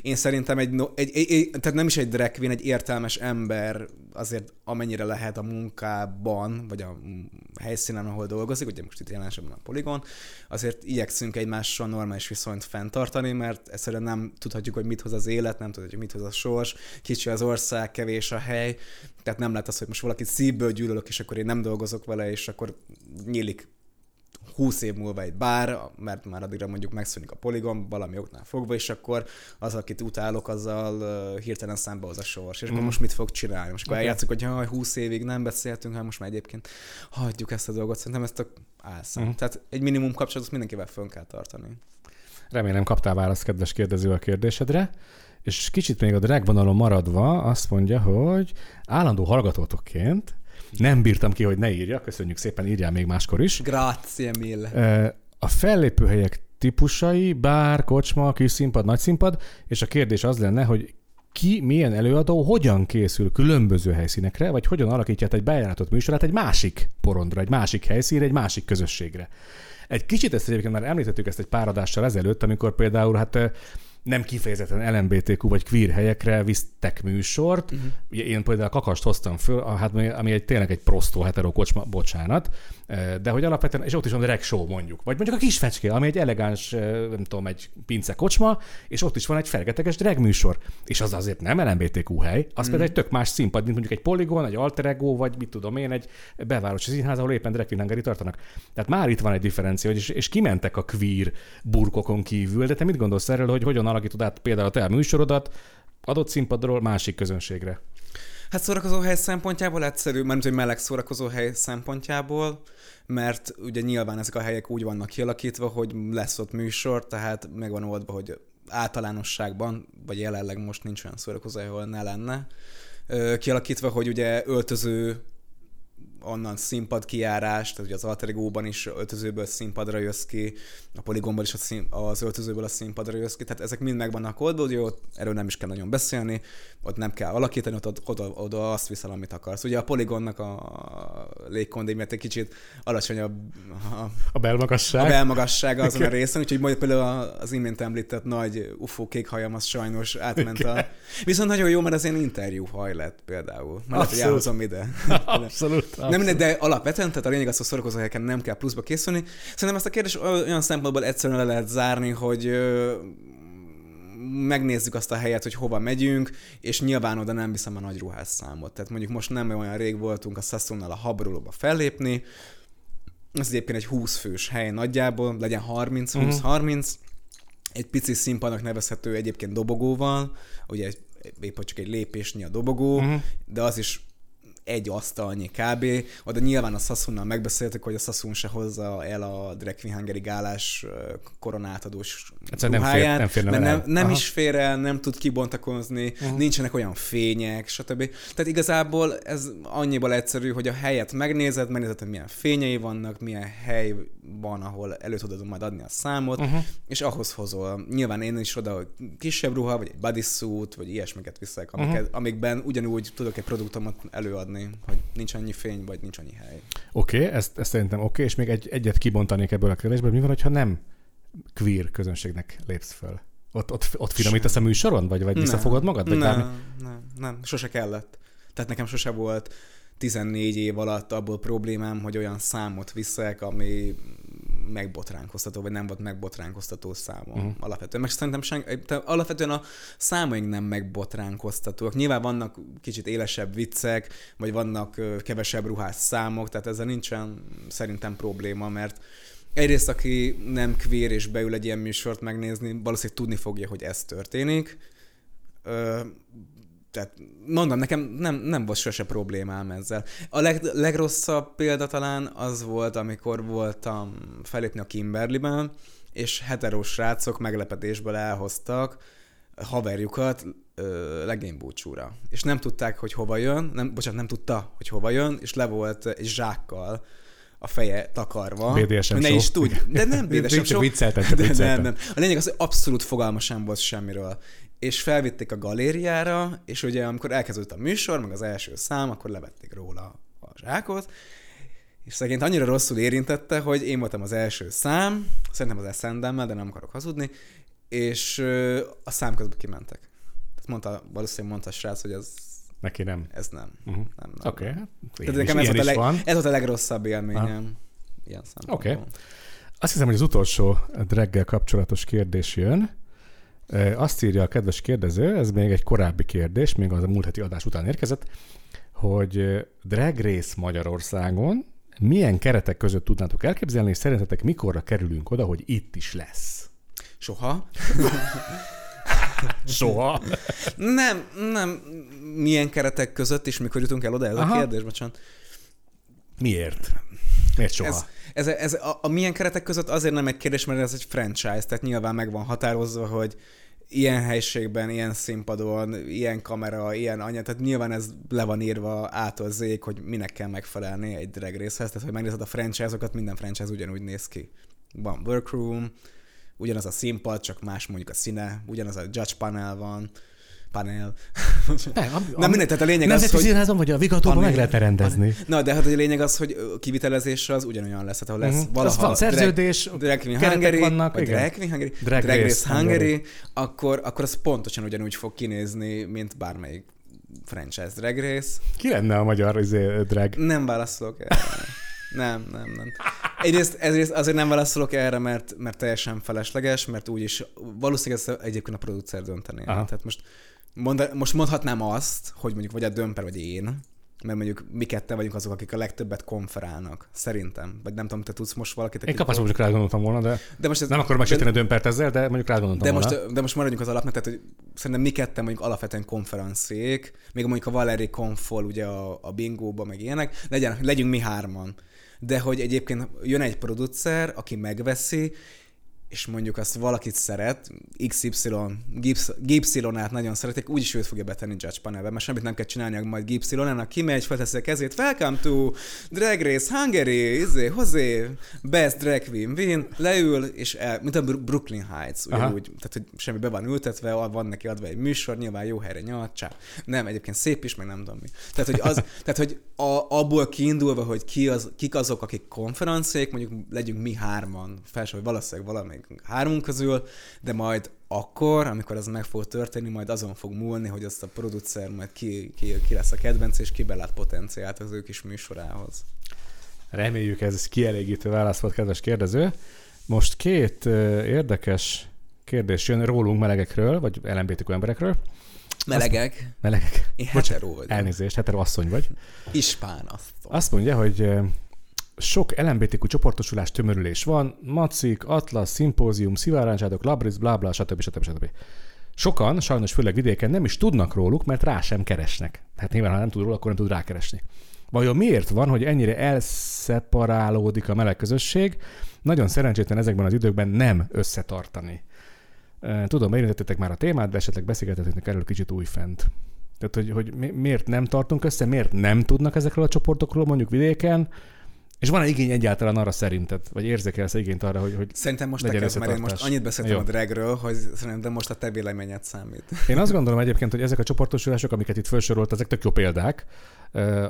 én szerintem egy, egy, egy, egy, tehát nem is egy drag queen, egy értelmes ember azért amennyire lehet a munkában, vagy a helyszínen, ahol dolgozik, ugye most itt jelenségben a poligon, azért igyekszünk egymással normális viszonyt fenntartani, mert egyszerűen nem tudhatjuk, hogy mit hoz az élet, nem tudhatjuk, mit hoz a sors, kicsi az ország, kevés a hely, tehát nem lehet az, hogy most valaki szívből gyűlölök, és akkor én nem dolgozok vele, és akkor nyílik 20 év múlva egy bár, mert már addigra mondjuk megszűnik a poligon, valami oknál fogva, és akkor az, akit utálok, azzal hirtelen számba hoz a sors. És mm. akkor most mit fog csinálni? Most okay. eljátszok, hogy ha 20 évig nem beszéltünk, hát most már egyébként hagyjuk ezt a dolgot. Szerintem ezt a álszám. Mm. Tehát egy minimum kapcsolatot mindenkivel fönn kell tartani. Remélem kaptál választ, kedves kérdező a kérdésedre. És kicsit még a drag vonalon maradva azt mondja, hogy állandó hallgatótokként nem bírtam ki, hogy ne írja. Köszönjük szépen, írjál még máskor is. Grazie mille. A fellépőhelyek típusai, bár, kocsma, kis színpad, nagy színpad, és a kérdés az lenne, hogy ki, milyen előadó, hogyan készül különböző helyszínekre, vagy hogyan alakítja egy bejáratott műsorát egy másik porondra, egy másik helyszínre, egy másik közösségre. Egy kicsit ezt egyébként már említettük ezt egy pár adással ezelőtt, amikor például hát nem kifejezetten LMBTQ vagy queer helyekre visztek műsort. Uh-huh. Én például a kakast hoztam föl, hát ami egy, tényleg egy prostó hetero kocsma, bocsánat, de hogy alapvetően, és ott is van drag show mondjuk, vagy mondjuk a kis fecske, ami egy elegáns, nem tudom, egy pince kocsma, és ott is van egy fergeteges drag műsor, és az azért nem LMBTQ hely, az mm. például egy tök más színpad, mint mondjuk egy poligon, egy alter ego, vagy mit tudom én, egy bevárosi színház, ahol éppen drag queen tartanak. Tehát már itt van egy differencia, és, és kimentek a queer burkokon kívül, de te mit gondolsz erről, hogy hogyan alakítod át például a te műsorodat adott színpadról másik közönségre? Hát szórakozó hely szempontjából egyszerű, mert hogy meleg szórakozó hely szempontjából, mert ugye nyilván ezek a helyek úgy vannak kialakítva, hogy lesz ott műsor, tehát meg van oldva, hogy általánosságban, vagy jelenleg most nincs olyan szórakozó hely, ahol ne lenne, kialakítva, hogy ugye öltöző onnan színpad kiárás, tehát ugye az Alter Ego-ban is öltözőből színpadra jössz ki, a Polygonban is a szín, az öltözőből a színpadra jössz ki, tehát ezek mind meg vannak oldva, ugye ott erről nem is kell nagyon beszélni, ott nem kell alakítani, ott oda, oda azt viszel, amit akarsz. Ugye a Polygonnak a légkondémiát egy kicsit alacsonyabb a, a belmagasság. A belmagassága azon a részen, úgyhogy majd például az imént említett nagy UFO kék hajam az sajnos átment a... Viszont nagyon jó, mert az én interjú haj lett például. Már lehet, hogy ide. Abszolút. Nem mindegy, de alapvetően, tehát a lényeg az, hogy szórakozó helyeken nem kell pluszba készülni. Szerintem ezt a kérdést olyan szempontból egyszerűen le lehet zárni, hogy megnézzük azt a helyet, hogy hova megyünk, és nyilván oda nem viszem a nagy ruhás számot. Tehát mondjuk most nem olyan rég voltunk a Sassonnal a Habrulóba fellépni, ez egyébként egy 20 fős hely nagyjából, legyen 30-20-30, uh-huh. egy pici színpadnak nevezhető egyébként dobogóval, ugye épp csak egy lépésnyi a dobogó, uh-huh. de az is egy asztalnyi kb. Oda nyilván a Sassunnal megbeszéltük, hogy a Sassun se hozza el a Drag Queen Hungary gálás koronátadós Egyszerűen nem, fér, nem férne mert nem, nem is fér el, nem tud kibontakozni, uh-huh. nincsenek olyan fények, stb. Tehát igazából ez annyiból egyszerű, hogy a helyet megnézed, megnézed, hogy milyen fényei vannak, milyen hely van, ahol elő tudod majd adni a számot, uh-huh. és ahhoz hozol. Nyilván én is oda kisebb ruha, vagy egy bodysuit, vagy ilyesmiket viszek, amiket, uh-huh. amikben ugyanúgy tudok egy produktumot előadni hogy nincs annyi fény, vagy nincs annyi hely. Oké, okay, ezt, ezt szerintem oké, okay, és még egy, egyet kibontanék ebből a kérdésből. Mi van, ha nem queer közönségnek lépsz föl? Ott, ott, ott finomítasz a műsoron, vagy, vagy visszafogod magad? Vagy nem, bármi? nem, nem, sose kellett. Tehát nekem sose volt 14 év alatt abból problémám, hogy olyan számot viszek, ami megbotránkoztató, vagy nem volt megbotránkoztató számom uh-huh. alapvetően. Meg szerintem sen, alapvetően a számaink nem megbotránkoztatóak. Nyilván vannak kicsit élesebb viccek, vagy vannak kevesebb ruhás számok, tehát ezzel nincsen szerintem probléma, mert egyrészt, aki nem queer és beül egy ilyen műsort megnézni, valószínűleg tudni fogja, hogy ez történik tehát mondom, nekem nem, nem volt sose problémám ezzel. A leg, legrosszabb példa talán az volt, amikor voltam felépni a Kimberlyben, és heterós srácok meglepetésből elhoztak haverjukat legénybúcsúra. És nem tudták, hogy hova jön, nem, bocsánat, nem tudta, hogy hova jön, és le volt egy zsákkal a feje takarva. BDSM ne is tudj. De nem BDSM show. Vicceltem, de nem, nem. A lényeg az, hogy abszolút fogalma sem volt semmiről és felvitték a galériára, és ugye amikor elkezdődött a műsor, meg az első szám, akkor levették róla a zsákot, és szegényt annyira rosszul érintette, hogy én voltam az első szám, szerintem az eszendemmel, de nem akarok hazudni, és a szám közben kimentek. Tehát mondta, valószínűleg mondta a srác, hogy ez Neki nem. Ez nem. Uh-huh. nem, nem Oké. Okay. Tehát nekem ez volt, a leg, van. ez volt a legrosszabb élményem. Ha. Ilyen Oké. Okay. Azt hiszem, hogy az utolsó draggel kapcsolatos kérdés jön. Azt írja a kedves kérdező, ez még egy korábbi kérdés, még az a múlt heti adás után érkezett, hogy Drag Race Magyarországon milyen keretek között tudnátok elképzelni, és szerintetek mikorra kerülünk oda, hogy itt is lesz? Soha. Soha? nem, nem. Milyen keretek között, és mikor jutunk el oda? Ez Aha. a kérdés, bocsánat. Miért? Miért soha? Ez, ez, ez a, a milyen keretek között azért nem egy kérdés, mert ez egy franchise, tehát nyilván meg van határozva, hogy ilyen helységben, ilyen színpadon, ilyen kamera, ilyen anya, tehát nyilván ez le van írva ától zék, hogy minek kell megfelelni egy drag részhez, tehát hogy megnézed a franchise-okat, minden franchise ugyanúgy néz ki. Van workroom, ugyanaz a színpad, csak más mondjuk a színe, ugyanaz a judge panel van, panel. Nem, am, nem mindegy, tehát a lényeg az, hogy... Színházon vagy a Vigatóban meg lehet rendezni. Na, de hát a lényeg az, hogy kivitelezésre az ugyanolyan lesz. Hát, ahol lesz uh-huh. valaha... van szerződés, drag, drag Hungary, vannak, vagy igen. Drag Hungary, drag, drag Race Hungary, Hungary, akkor, akkor az pontosan ugyanúgy fog kinézni, mint bármelyik franchise Drag Race. Ki lenne a magyar izé, drag? Nem válaszolok erre. Nem, nem, nem. Egyrészt, ezért azért nem válaszolok erre, mert, mert teljesen felesleges, mert úgyis valószínűleg ezt egyébként a producer döntené. Tehát most, mond, most mondhatnám azt, hogy mondjuk vagy a Dömper, vagy én, mert mondjuk mi ketten vagyunk azok, akik a legtöbbet konferálnak, szerintem. Vagy nem tudom, te tudsz most valakit, aki Én kapásban mondjuk rá gondoltam volna, de, de most ez, nem akarom megsérteni a dömpert ezzel, de mondjuk rá gondoltam de volna. most, de most maradjunk az alapnak, tehát hogy szerintem mi ketten mondjuk alapvetően konferenciék, még mondjuk a Valeri konfol ugye a, a bingóba, meg ilyenek, legyen, legyünk mi hárman. De hogy egyébként jön egy producer, aki megveszi, és mondjuk azt valakit szeret, XY, Gipsy-át nagyon szeretik, úgyis őt fogja betenni Judge panelbe, mert semmit nem kell csinálni, majd Gipsy-nak kimegy, felteszi a kezét, welcome to Drag Race Hungary, izé, hozé, best drag queen win, leül, és el, mint a Brooklyn Heights, ugyanúgy, tehát hogy semmi be van ültetve, van neki adva egy műsor, nyilván jó helyre nyalt, csá. Nem, egyébként szép is, meg nem tudom mi. Tehát, hogy, az, tehát, hogy a, abból kiindulva, hogy ki az, kik azok, akik konferenciék, mondjuk legyünk mi hárman, felső, vagy valószínűleg valami még hármunk közül, de majd akkor, amikor ez meg fog történni, majd azon fog múlni, hogy azt a producer majd ki, ki, ki lesz a kedvenc, és ki belát potenciált az ő kis műsorához. Reméljük ez kielégítő válasz volt, kedves kérdező. Most két érdekes kérdés jön rólunk melegekről, vagy LMBTQ emberekről. Melegek? Azt, melegek. Én hetero vagy. Elnézést, hetero asszony vagy. Ispán asszony. Azt mondja, hogy sok LMBTQ csoportosulás tömörülés van, macik, atlasz, szimpózium, sziváráncsátok, labris, bla bla, stb. stb. stb. Sokan, sajnos főleg vidéken nem is tudnak róluk, mert rá sem keresnek. Hát nyilván, ha nem tud róla, akkor nem tud rákeresni. Vajon miért van, hogy ennyire elszeparálódik a meleg közösség? Nagyon szerencsétlen ezekben az időkben nem összetartani. Tudom, érintettetek már a témát, de esetleg beszélgetettek erről kicsit újfent. Tehát, hogy, hogy miért nem tartunk össze, miért nem tudnak ezekről a csoportokról mondjuk vidéken, és van-e igény egyáltalán arra szerinted, vagy érzékelsz igényt arra, hogy, hogy Szerintem most te kezd, mert én most annyit beszéltem Jó. a dragről, hogy szerintem most a te véleményed számít. Én azt gondolom egyébként, hogy ezek a csoportosulások, amiket itt felsorolt, ezek tök jó példák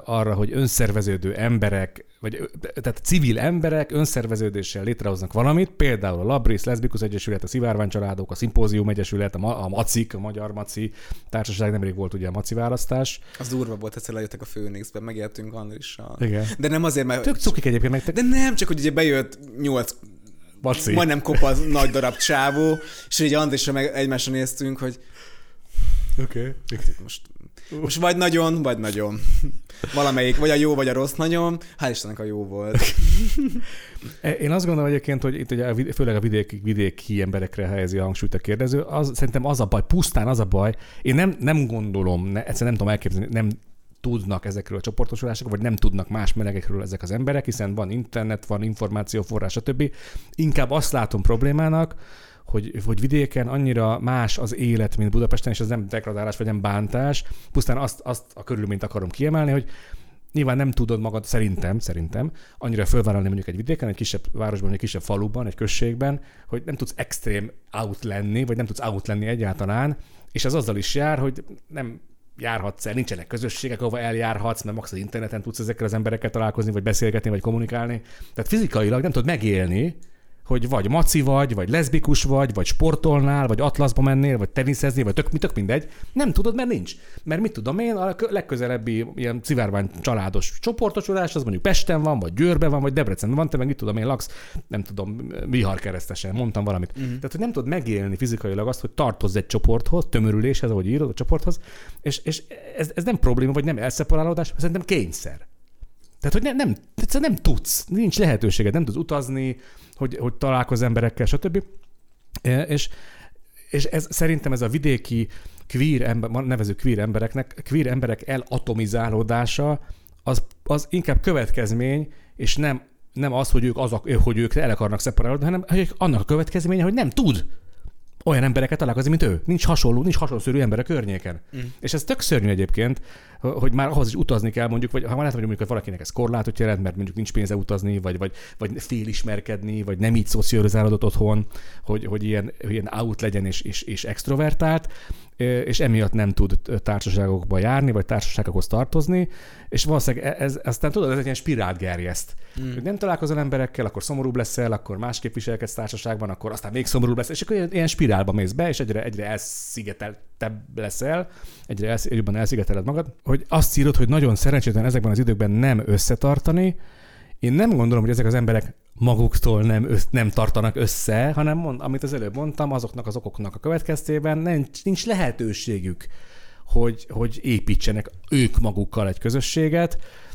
arra, hogy önszerveződő emberek, vagy tehát civil emberek önszerveződéssel létrehoznak valamit, például a Labris, Lesbikus Egyesület, a Szivárvány Családok, a Szimpózium Egyesület, a, Ma- a MACIK, a Magyar Maci Társaság, nemrég volt ugye a Maci választás. Az durva volt, egyszer lejöttek a Főnixbe, megéltünk Andrissal. Igen. De nem azért, mert... Tök cukik egyébként meg. De nem, csak hogy ugye bejött nyolc Maci. majdnem kopasz nagy darab csávó, és így Andrissal meg egymásra néztünk, hogy Oké. Okay. Most most vagy nagyon, vagy nagyon. Valamelyik, vagy a jó, vagy a rossz nagyon. Hál' Istennek a jó volt. Én azt gondolom egyébként, hogy itt ugye főleg a vidéki, vidéki emberekre helyezi a hangsúlyt a kérdező. Az, szerintem az a baj, pusztán az a baj. Én nem, nem gondolom, ne, egyszerűen nem tudom elképzelni, nem tudnak ezekről a csoportosulásokról, vagy nem tudnak más melegekről ezek az emberek, hiszen van internet, van információforrás, stb. Inkább azt látom problémának, hogy, hogy vidéken annyira más az élet, mint Budapesten, és ez nem degradálás, vagy nem bántás, pusztán azt, azt a körülményt akarom kiemelni, hogy nyilván nem tudod magad, szerintem, szerintem, annyira fölvállalni mondjuk egy vidéken, egy kisebb városban, egy kisebb faluban, egy községben, hogy nem tudsz extrém out lenni, vagy nem tudsz out lenni egyáltalán, és ez azzal is jár, hogy nem járhatsz el, nincsenek közösségek, ahova eljárhatsz, mert max az interneten tudsz ezekkel az emberekkel találkozni, vagy beszélgetni, vagy kommunikálni. Tehát fizikailag nem tudod megélni, hogy vagy maci vagy, vagy leszbikus vagy, vagy sportolnál, vagy atlaszba mennél, vagy teniszezni, vagy tök, tök mindegy. Nem tudod, mert nincs. Mert mit tudom én, a legközelebbi ilyen civárvány családos csoportosulás, az mondjuk Pesten van, vagy Győrben van, vagy Debrecenben van, te meg mit tudom én laksz, nem tudom, viharkeresztesen, mondtam valamit. Uh-huh. Tehát, hogy nem tudod megélni fizikailag azt, hogy tartozz egy csoporthoz, tömörüléshez, ahogy írod a csoporthoz, és, és ez, ez nem probléma, vagy nem elszeparálódás, szerintem kényszer. Tehát, hogy nem, nem, nem tudsz, nincs lehetőséged, nem tudsz utazni, hogy, hogy találkoz emberekkel, stb. E, és, és ez, szerintem ez a vidéki queer ember, nevező queer embereknek, queer emberek elatomizálódása az, az inkább következmény, és nem, nem az, hogy ők, azok, hogy ők el akarnak szeparálódni, hanem hogy annak a következménye, hogy nem tud olyan embereket találkozni, mint ő. Nincs hasonló, nincs hasonló ember a környéken. Mm. És ez tök szörnyű egyébként, hogy már ahhoz is utazni kell, mondjuk, vagy ha már lehet, hogy mondjuk, valakinek ez korlátot jelent, mert mondjuk nincs pénze utazni, vagy, vagy, vagy félismerkedni, vagy nem így szocializálódott otthon, hogy, hogy ilyen, ilyen out legyen és, és, és extrovertált, és emiatt nem tud társaságokba járni, vagy társaságokhoz tartozni, és valószínűleg e, ez, aztán tudod, ez egy ilyen spirált gerjeszt. Mm. Hogy nem találkozol emberekkel, akkor szomorúbb leszel, akkor másképp viselkedsz társaságban, akkor aztán még szomorúbb leszel, és akkor ilyen, ilyen spirálba mész be, és egyre, egyre elszigeteltebb leszel, egyre elsz, jobban elszigeteled magad, hogy azt írod, hogy nagyon szerencsétlen ezekben az időkben nem összetartani, én nem gondolom, hogy ezek az emberek maguktól nem, össz, nem tartanak össze, hanem mond, amit az előbb mondtam, azoknak az okoknak a következtében nincs, nincs lehetőségük hogy, hogy építsenek ők magukkal egy közösséget,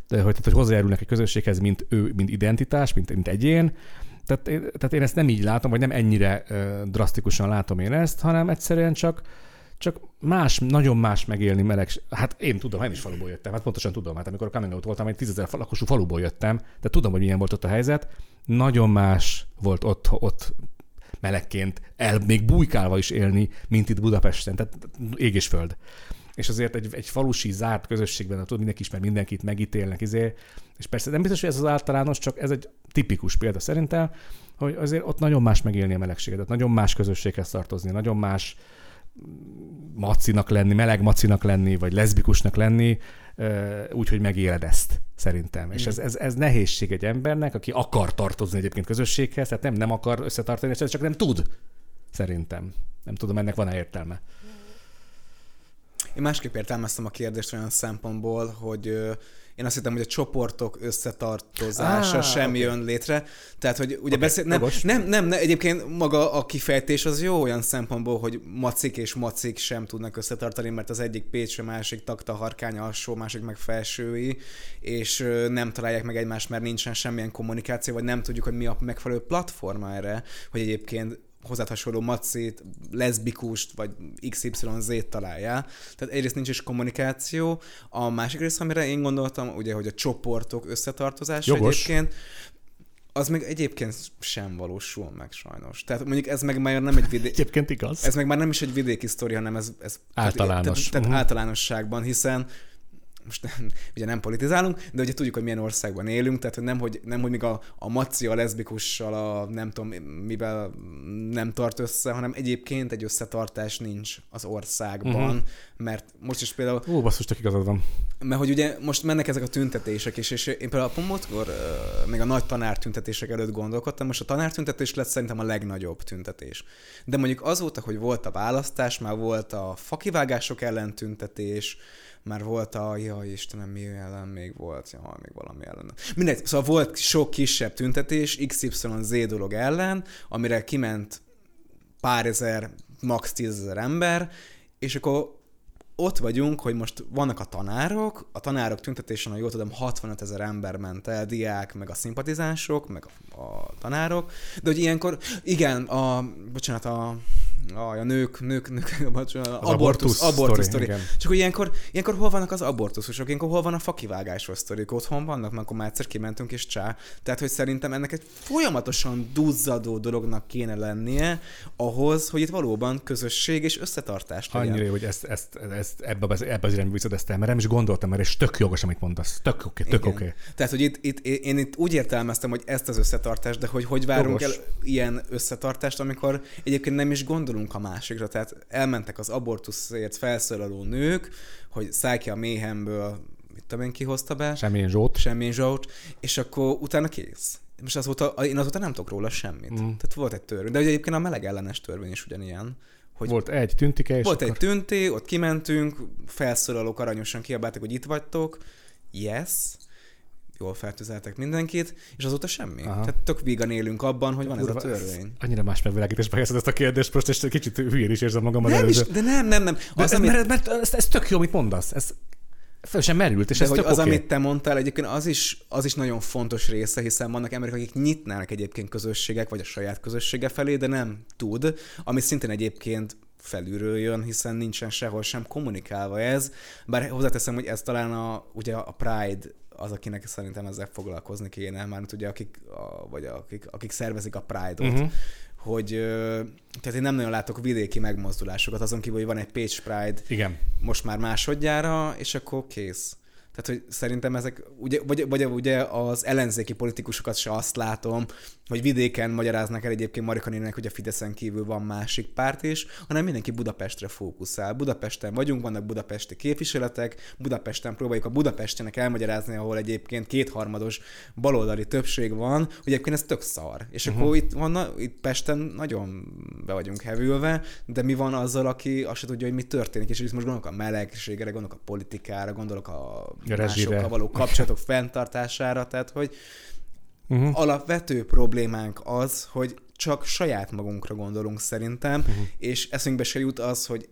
hogy, tehát, hogy hozzájárulnak egy közösséghez, mint ő, mint identitás, mint, mint egyén. Tehát, tehát én ezt nem így látom, vagy nem ennyire uh, drasztikusan látom én ezt, hanem egyszerűen csak, csak más, nagyon más megélni meleg. Hát én tudom, én is faluból jöttem, hát pontosan tudom, hát amikor a coming out voltam, egy tízezer lakosú faluból jöttem, de tudom, hogy milyen volt ott a helyzet. Nagyon más volt ott, ott melegként el, még bujkálva is élni, mint itt Budapesten, tehát ég és föld. És azért egy, egy falusi zárt közösségben, tudod, mindenki ismer mindenkit, megítélnek, izé, és persze nem biztos, hogy ez az általános, csak ez egy tipikus példa szerintem, hogy azért ott nagyon más megélni a melegséget, nagyon más közösséghez tartozni, nagyon más macinak lenni, meleg macinak lenni, vagy leszbikusnak lenni, úgy, hogy megéled ezt, szerintem. És ez, ez, ez nehézség egy embernek, aki akar tartozni egyébként közösséghez, tehát nem, nem akar összetartani, csak nem tud, szerintem. Nem tudom, ennek van-e értelme. Én másképp értelmeztem a kérdést olyan szempontból, hogy én azt hittem, hogy a csoportok összetartozása ah, sem okay. jön létre. Tehát, hogy ugye okay, beszél... Nem, nem, nem, nem, egyébként maga a kifejtés az jó olyan szempontból, hogy macik és macik sem tudnak összetartani, mert az egyik Pécs, a másik takta harkány alsó, másik meg felsői, és nem találják meg egymást, mert nincsen semmilyen kommunikáció, vagy nem tudjuk, hogy mi a megfelelő platforma erre, hogy egyébként hozzád hasonló macét, leszbikust, vagy XYZ-t találjál. Tehát egyrészt nincs is kommunikáció. A másik rész, amire én gondoltam, ugye, hogy a csoportok összetartozása Jogos. egyébként, az meg egyébként sem valósul meg sajnos. Tehát mondjuk ez meg már nem egy vidéki... Egyébként igaz. Ez meg már nem is egy vidéki sztori, hanem ez... ez Általános. Tehát, tehát uh-huh. általánosságban, hiszen most nem, ugye nem politizálunk, de ugye tudjuk, hogy milyen országban élünk, tehát nem, hogy, nem, hogy még a, a maci a leszbikussal, a nem tudom mivel nem tart össze, hanem egyébként egy összetartás nincs az országban, uh-huh. mert most is például... Ó, basszus, csak igazad van. Mert hogy ugye most mennek ezek a tüntetések is, és én például a uh, még a nagy tanártüntetések előtt gondolkodtam, most a tanártüntetés lett szerintem a legnagyobb tüntetés. De mondjuk azóta, hogy volt a választás, már volt a fakivágások ellen tüntetés, már volt a, jaj Istenem, mi ellen még volt, jaj, még valami ellen. Mindegy, szóval volt sok kisebb tüntetés XYZ dolog ellen, amire kiment pár ezer, max. tízezer ember, és akkor ott vagyunk, hogy most vannak a tanárok, a tanárok tüntetésen, ha jól tudom, 65 ezer ember ment el, diák, meg a szimpatizánsok, meg a, a tanárok, de hogy ilyenkor, igen, a, bocsánat, a a, a nők, nők, nők, bocsánat, az abortusz, abortusz sztori. Csak hogy ilyenkor, ilyenkor hol vannak az abortuszosok, ilyenkor hol van a fakivágásos sztorik, otthon vannak, mert akkor már egyszer kimentünk és csá. Tehát, hogy szerintem ennek egy folyamatosan duzzadó dolognak kéne lennie ahhoz, hogy itt valóban közösség és összetartás legyen. Annyira, hogy ezt, ezt, ezt ebbe, az, ebbe az irányba viszed ezt el, mert nem is gondoltam, mert és tök jogos, amit mondasz. Tök oké, tök oké. Okay. Tehát, hogy itt, itt, én itt úgy értelmeztem, hogy ezt az összetartást, de hogy hogy várunk jogos. el ilyen összetartást, amikor egyébként nem is gondolunk gondolunk a másikra. Tehát elmentek az abortuszért felszólaló nők, hogy szállj a méhemből, mit tudom én, ki hozta be. Semmilyen zsót. Semmilyen zsót, és akkor utána kész. Most azóta, én azóta nem tudok róla semmit. Mm. Tehát volt egy törvény. De ugye egyébként a meleg ellenes törvény is ugyanilyen. Hogy volt egy tüntike, és Volt akkor... egy tünti, ott kimentünk, felszólalók aranyosan kiabáltak, hogy itt vagytok, yes, jól fertőzeltek mindenkit, és azóta semmi. Aha. Tehát tök vígan élünk abban, hogy van Ura, ez a törvény. Annyira más megvilágításba helyezted ezt a kérdést, most és kicsit hülyén is érzem magam az nem is, De nem, nem, nem. Az, de, amit... mert, mert, ez, ez, tök jó, amit mondasz. Ez fel sem merült, és de ez hogy az, okay. amit te mondtál, egyébként az is, az is nagyon fontos része, hiszen vannak emberek, akik nyitnának egyébként közösségek, vagy a saját közössége felé, de nem tud, ami szintén egyébként felülről jön, hiszen nincsen sehol sem kommunikálva ez. Bár hozzáteszem, hogy ez talán a, ugye a Pride az, akinek szerintem ezzel foglalkozni kéne, már ugye akik, a, vagy akik, akik szervezik a Pride-ot, uh-huh. hogy tehát én nem nagyon látok vidéki megmozdulásokat, azon kívül, hogy van egy Page Pride Igen. most már másodjára, és akkor kész. Tehát, hogy szerintem ezek, ugye, vagy, vagy ugye az ellenzéki politikusokat se azt látom, hogy vidéken magyaráznak el egyébként Marika nének, hogy a Fideszen kívül van másik párt is, hanem mindenki Budapestre fókuszál. Budapesten vagyunk, vannak budapesti képviseletek, Budapesten próbáljuk a Budapestenek elmagyarázni, ahol egyébként kétharmados baloldali többség van, hogy egyébként ez tök szar. És uh-huh. akkor itt, van, itt Pesten nagyon be vagyunk hevülve, de mi van azzal, aki azt se tudja, hogy mi történik, és itt most gondolok a melegségre, gondolok a politikára, gondolok a másokkal való kapcsolatok fenntartására, tehát hogy uh-huh. alapvető problémánk az, hogy csak saját magunkra gondolunk szerintem, uh-huh. és eszünkbe se jut az, hogy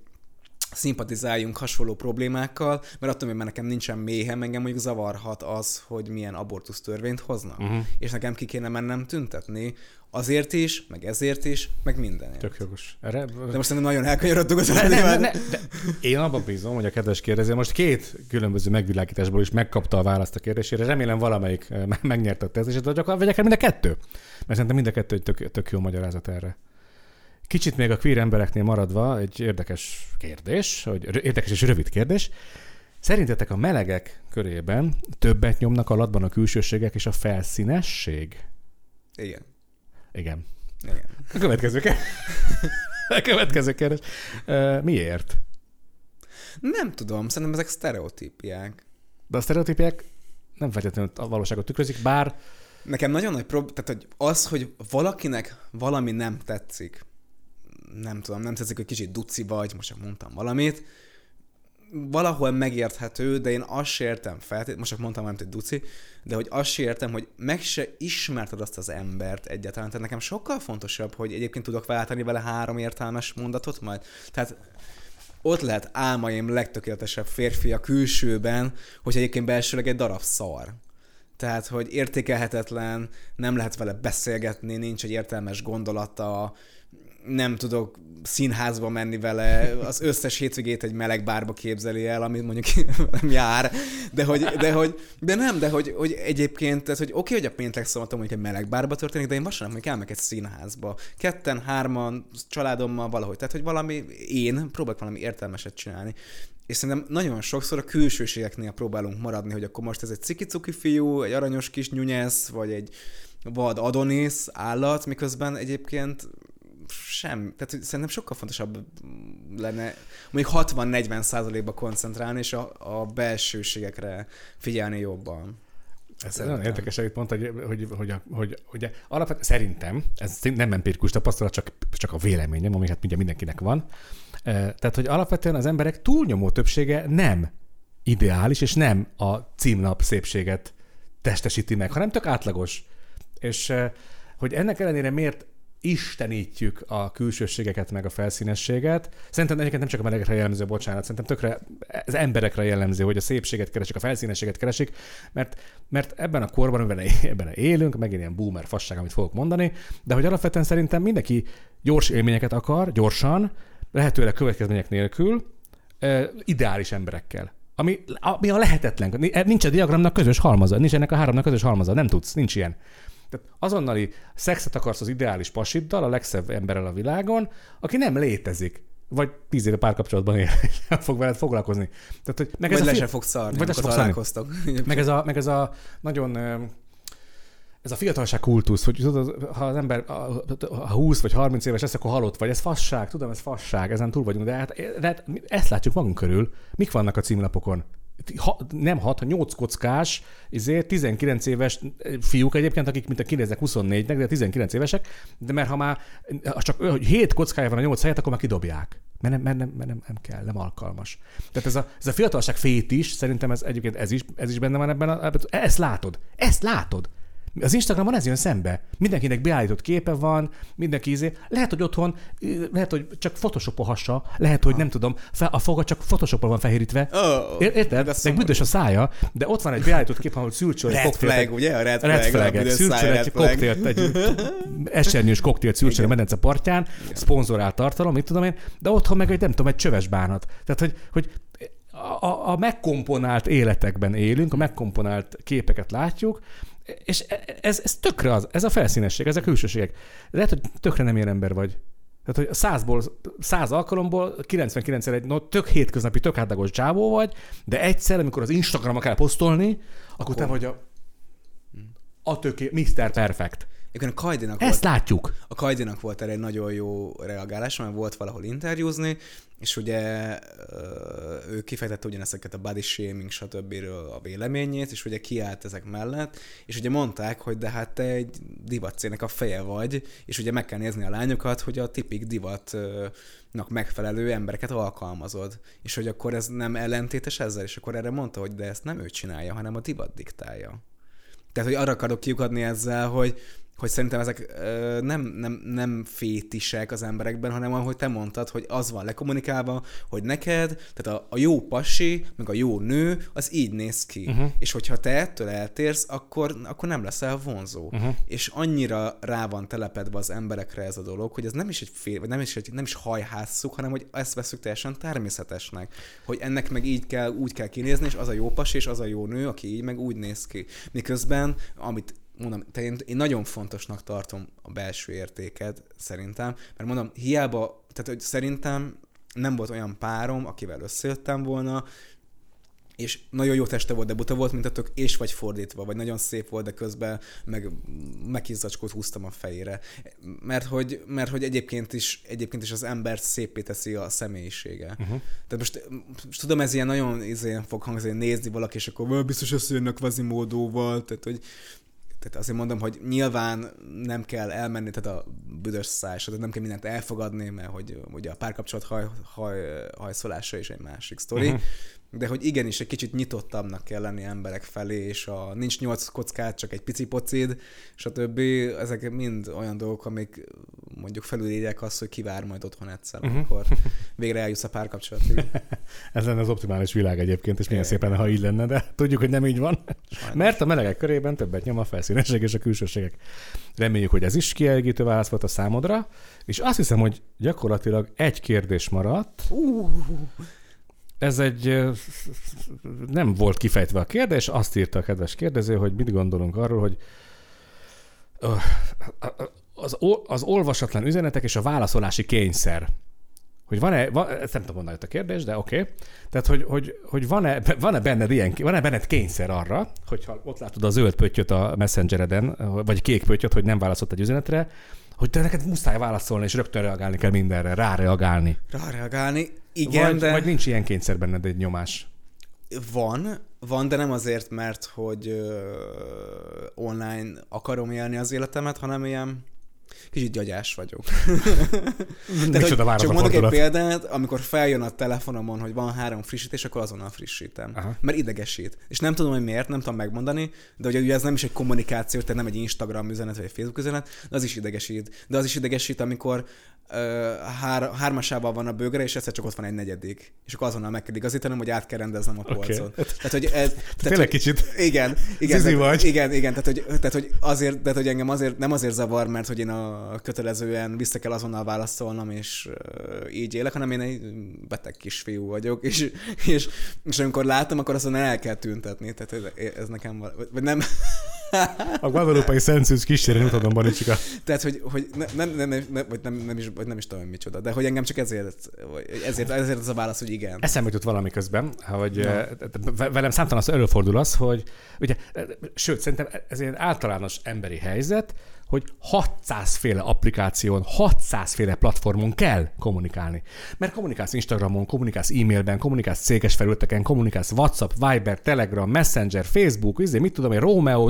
szimpatizáljunk hasonló problémákkal, mert attól, mert nekem nincsen méhem, engem mondjuk zavarhat az, hogy milyen abortusz törvényt hoznak. Uh-huh. És nekem ki kéne mennem tüntetni, azért is, meg ezért is, meg mindenért. Tök jogos. Erre... De most szerintem nagyon elkanyarodtuk az de Én abban bízom, hogy a kedves kérdező most két különböző megvilágításból is megkapta a választ a kérdésére. Remélem valamelyik eh, megnyerte a tesztését, vagy akár, vagy akár mind a kettő. Mert szerintem mind a kettő egy tök, tök jó magyarázat erre. Kicsit még a queer embereknél maradva egy érdekes kérdés, hogy érdekes és rövid kérdés. Szerintetek a melegek körében többet nyomnak alatban a külsőségek és a felszínesség? Igen. Igen. Igen. A következő kérdés. A következő kérdés. Uh, miért? Nem tudom, szerintem ezek sztereotípiák. De a sztereotípiák nem feltétlenül a valóságot tükrözik, bár... Nekem nagyon nagy probléma, tehát hogy az, hogy valakinek valami nem tetszik, nem tudom, nem tetszik, hogy kicsit duci vagy, most csak mondtam valamit, valahol megérthető, de én azt se értem feltét, most csak mondtam valamit, hogy duci, de hogy azt se értem, hogy meg se ismerted azt az embert egyáltalán. Tehát nekem sokkal fontosabb, hogy egyébként tudok váltani vele három értelmes mondatot majd. Tehát ott lehet álmaim legtökéletesebb férfi a külsőben, hogy egyébként belsőleg egy darab szar. Tehát, hogy értékelhetetlen, nem lehet vele beszélgetni, nincs egy értelmes gondolata, nem tudok színházba menni vele, az összes hétvégét egy meleg bárba képzeli el, amit mondjuk nem jár, de hogy, de hogy, de nem, de hogy, hogy egyébként, tehát, hogy oké, okay, hogy a péntek szombaton mondjuk egy meleg bárba történik, de én vasárnap mondjuk elmegyek egy színházba. Ketten, hárman, családommal valahogy. Tehát, hogy valami, én próbálok valami értelmeset csinálni. És szerintem nagyon sokszor a külsőségeknél próbálunk maradni, hogy akkor most ez egy cikicuki fiú, egy aranyos kis nyunyesz, vagy egy vad Adonis állat, miközben egyébként sem, tehát szerintem sokkal fontosabb lenne mondjuk 60-40 százalékba koncentrálni, és a, a belsőségekre figyelni jobban. Ez nagyon érdekes, amit mondta, hogy, hogy, hogy, hogy, hogy alapvetően szerintem, ez nem empirikus tapasztalat, csak, csak a véleményem, ami hát mindjárt mindenkinek van. Tehát, hogy alapvetően az emberek túlnyomó többsége nem ideális, és nem a címnap szépséget testesíti meg, hanem tök átlagos. És hogy ennek ellenére miért istenítjük a külsőségeket meg a felszínességet. Szerintem egyébként nem csak a melegekre jellemző, bocsánat, szerintem tökre az emberekre jellemző, hogy a szépséget keresik, a felszínességet keresik, mert, mert ebben a korban, ebben, ebben élünk, megint ilyen boomer fasság, amit fogok mondani, de hogy alapvetően szerintem mindenki gyors élményeket akar, gyorsan, lehetőleg következmények nélkül, ideális emberekkel. Ami, ami a lehetetlen. Nincs a diagramnak közös halmaza, nincs ennek a háromnak közös halmaza, nem tudsz, nincs ilyen. Tehát azonnali szexet akarsz az ideális pasiddal, a legszebb emberrel a világon, aki nem létezik vagy tíz éve párkapcsolatban él, nem fog veled foglalkozni. Tehát, hogy meg vagy ez le se fog szarni, vagy fog találkoztok. Meg ez, a, meg ez a nagyon ez a fiatalság kultusz, hogy tudod, ha az ember ha 20 vagy 30 éves lesz, akkor halott vagy. Ez fasság, tudom, ez fasság, ezen túl vagyunk, de hát, de hát ezt látjuk magunk körül. Mik vannak a címlapokon? Ha, nem 6, 8 kockás, ezért 19 éves fiúk egyébként, akik mint a kinéznek 24-nek, de 19 évesek, de mert ha már csak 7 kockája van a 8 helyet, akkor már kidobják. Mert nem, mert nem, mert nem, nem kell, nem alkalmas. Tehát ez a, ez a fiatalság fét is, szerintem ez egyébként ez is, ez is benne van ebben. A, ezt látod. Ezt látod. Az Instagramon ez jön szembe. Mindenkinek beállított képe van, mindenki izé. Lehet, hogy otthon, lehet, hogy csak photoshopolhassa, lehet, hogy nem tudom, a foga csak photoshopol van fehérítve. Oh, Érted? Meg büdös a szája, de ott van egy beállított kép, ahol szülcsöl egy koktélt. Flag, ugye? A red, red flag. flag szülcsöl egy koktélt, egy esernyős koktélt szülcsöl a medence partján, szponzorált tartalom, mit tudom én, de otthon meg egy, nem tudom, egy csöves bánat. Tehát, hogy, hogy a, a megkomponált életekben élünk, a megkomponált képeket látjuk, és e, ez, ez tökre az, ez a felszínesség, ezek a külsőségek. Lehet, hogy tökre nem ilyen ember vagy. Tehát, hogy százból, száz alkalomból 99 egy no, tök hétköznapi, tök átlagos csávó vagy, de egyszer, amikor az Instagramra kell posztolni, akkor te vagy a, a töké, Mr. Perfect. Igen, a Kajdinak Ezt volt, látjuk. A Kajdinak volt erre egy nagyon jó reagálás, mert volt valahol interjúzni, és ugye ő kifejtette ugyanezeket a body shaming, stb. a véleményét, és ugye kiállt ezek mellett, és ugye mondták, hogy de hát te egy divatcének a feje vagy, és ugye meg kell nézni a lányokat, hogy a tipik divatnak megfelelő embereket alkalmazod, és hogy akkor ez nem ellentétes ezzel, és akkor erre mondta, hogy de ezt nem ő csinálja, hanem a divat diktálja. Tehát, hogy arra akarok kiukadni ezzel, hogy hogy szerintem ezek ö, nem, nem, nem fétisek az emberekben, hanem ahogy te mondtad, hogy az van lekommunikálva, hogy neked, tehát a, a jó pasi, meg a jó nő, az így néz ki. Uh-huh. És hogyha te ettől eltérsz, akkor, akkor nem leszel vonzó. Uh-huh. És annyira rá van telepedve az emberekre ez a dolog, hogy ez nem is egy fél, vagy nem is, egy, nem is hajhásszuk, hanem hogy ezt veszük teljesen természetesnek. Hogy ennek meg így kell, úgy kell kinézni, és az a jó pasi, és az a jó nő, aki így meg úgy néz ki. Miközben, amit mondom, én, én nagyon fontosnak tartom a belső értéket, szerintem, mert mondom, hiába, tehát hogy szerintem nem volt olyan párom, akivel összejöttem volna, és nagyon jó teste volt, de buta volt, mint a tök, és vagy fordítva, vagy nagyon szép volt, de közben meg megizzacskót húztam a fejére. Mert hogy, mert hogy egyébként, is, egyébként is az embert szépé teszi a személyisége. Uh-huh. Tehát most, most, tudom, ez ilyen nagyon izén fog hangzni, nézni valaki, és akkor biztos összejönnek kvazimódóval, tehát hogy tehát azért mondom, hogy nyilván nem kell elmenni, tehát a büdös tehát nem kell mindent elfogadni, mert hogy ugye a párkapcsolat haj, haj, hajszolása is egy másik sztori, uh-huh de hogy igenis egy kicsit nyitottabbnak kell lenni emberek felé, és a nincs nyolc kockát, csak egy pici pocid, stb. Ezek mind olyan dolgok, amik mondjuk felülírják azt, hogy kivár majd otthon egyszer, uh-huh. amikor végre eljussz a párkapcsolatig. Ez lenne az optimális világ egyébként, és milyen szép lenne, ha így lenne, de tudjuk, hogy nem így van. Sajnos. Mert a melegek körében többet nyom a felszínesek és a külsőségek. Reméljük, hogy ez is kielégítő válasz volt a számodra, és azt hiszem, hogy gyakorlatilag egy kérdés maradt. Uh ez egy nem volt kifejtve a kérdés, azt írta a kedves kérdező, hogy mit gondolunk arról, hogy az, az olvasatlan üzenetek és a válaszolási kényszer. Hogy van-e, van, ezt nem tudom mondani a kérdés, de oké. Okay. Tehát, hogy, hogy, hogy van-e, van-e benned ilyen, van-e benned kényszer arra, hogyha ott látod a zöld pöttyöt a messengereden, vagy kék pöttyöt, hogy nem válaszolt egy üzenetre, hogy te neked muszáj válaszolni, és rögtön reagálni kell mindenre, ráreagálni. Ráreagálni, igen, vagy, de... Vagy nincs ilyen kényszer benned egy nyomás? Van, van, de nem azért, mert hogy ö, online akarom élni az életemet, hanem ilyen kicsit gyagyás vagyok. De hogy, csak mondok egy példát, amikor feljön a telefonomon, hogy van három frissítés, akkor azonnal frissítem. Aha. Mert idegesít. És nem tudom, hogy miért, nem tudom megmondani, de ugye, ugye ez nem is egy kommunikáció, tehát nem egy Instagram üzenet vagy egy Facebook üzenet, de az is idegesít. De az is idegesít, amikor hár, hármasával van a bőgre, és egyszer csak ott van egy negyedik. És akkor azonnal meg kell igazítanom, hogy át kell rendeznem a polcot. Okay. Tehát, hogy ez... Tehát, Tényleg kicsit igen, igen, tehát, vagy. igen, igen, tehát hogy, tehát, hogy azért, tehát, hogy engem azért, nem azért zavar, mert hogy én a kötelezően vissza kell azonnal válaszolnom, és uh, így élek, hanem én egy beteg kisfiú vagyok, és, és, és amikor látom, akkor azonnal el kell tüntetni. Tehát ez, ez nekem, vagy nem... A guadalupai Szentszűz kísérő utadon Banicsika. Tehát, hogy, hogy nem, nem, nem, nem, vagy nem, nem, is, vagy nem is tudom, micsoda, de hogy engem csak ezért, ezért, ezért az a válasz, hogy igen. Eszembe jutott valami közben, hogy no. velem számtalan az előfordul az, hogy ugye, sőt, szerintem ez egy általános emberi helyzet, hogy 600 féle applikáción, 600 féle platformon kell kommunikálni. Mert kommunikálsz Instagramon, kommunikálsz e-mailben, kommunikálsz céges felületeken, kommunikálsz WhatsApp, Viber, Telegram, Messenger, Facebook, izé, mit tudom én, Romeo,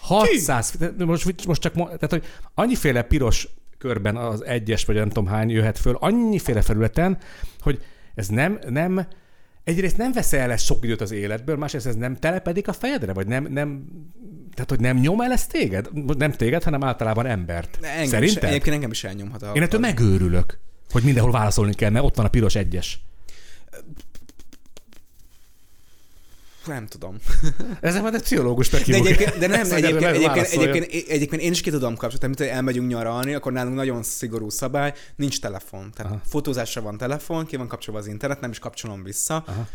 600, most, most csak, tehát, hogy annyiféle piros körben az egyes, vagy nem tudom hány jöhet föl, annyiféle felületen, hogy ez nem, nem, egyrészt nem veszel el sok időt az életből, másrészt ez nem telepedik a fejedre, vagy nem, nem tehát, hogy nem nyom el ez téged? Nem téged, hanem általában embert. engem Szerinted? Is, egyébként engem is elnyomhat. Én ettől megőrülök, hogy mindenhol válaszolni kell, mert ott van a piros egyes. Nem tudom. Ez majd egy pszichológus De, egyébként, de nem, egyébként, egyébként, egyébként, egyébként, én is ki tudom kapcsolni. Tehát, elmegyünk nyaralni, akkor nálunk nagyon szigorú szabály, nincs telefon. Tehát Aha. fotózásra van telefon, ki van kapcsolva az internet, nem is kapcsolom vissza. Aha.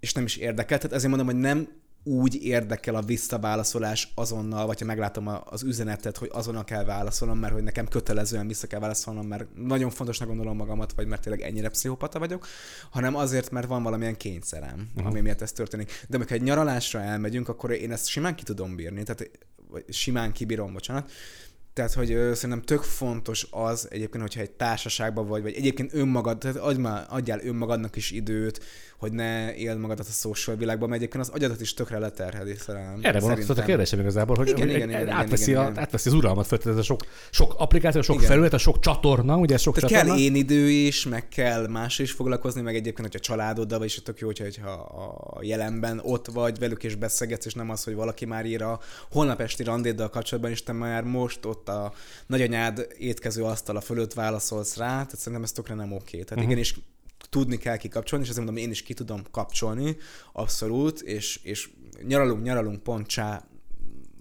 És nem is érdekel. Tehát ezért mondom, hogy nem úgy érdekel a visszaválaszolás azonnal, vagy ha meglátom az üzenetet, hogy azonnal kell válaszolnom, mert hogy nekem kötelezően vissza kell válaszolnom, mert nagyon fontosnak gondolom magamat, vagy mert tényleg ennyire pszichopata vagyok, hanem azért, mert van valamilyen kényszerem, uh-huh. ami miatt ez történik. De amikor egy nyaralásra elmegyünk, akkor én ezt simán ki tudom bírni, tehát vagy simán kibírom, bocsánat, tehát, hogy ö, szerintem tök fontos az egyébként, hogyha egy társaságban vagy, vagy egyébként önmagad, tehát adj már, adjál önmagadnak is időt, hogy ne éld magadat a social világban, mert egyébként az agyadat is tökre leterheli szerintem. Erre vonatkozott a kérdésem igazából, hogy, igen, hogy igen, igen, átveszi, igen, a, igen. átveszi az uralmat fel, ez a sok, sok applikáció, sok igen. felület, a sok csatorna, ugye sok tehát csatorna. kell én idő is, meg kell más is foglalkozni, meg egyébként, hogyha családoddal vagy, és tök jó, hogyha a jelenben ott vagy velük és beszélgetsz, és nem az, hogy valaki már ír a holnap esti randéddal kapcsolatban, és te már most ott ott a nagyanyád étkező asztala fölött válaszolsz rá, tehát szerintem ez tökre nem oké. Tehát uh-huh. igenis tudni kell kikapcsolni, és azért mondom, én is ki tudom kapcsolni, abszolút, és, és nyaralunk, nyaralunk, pont csá,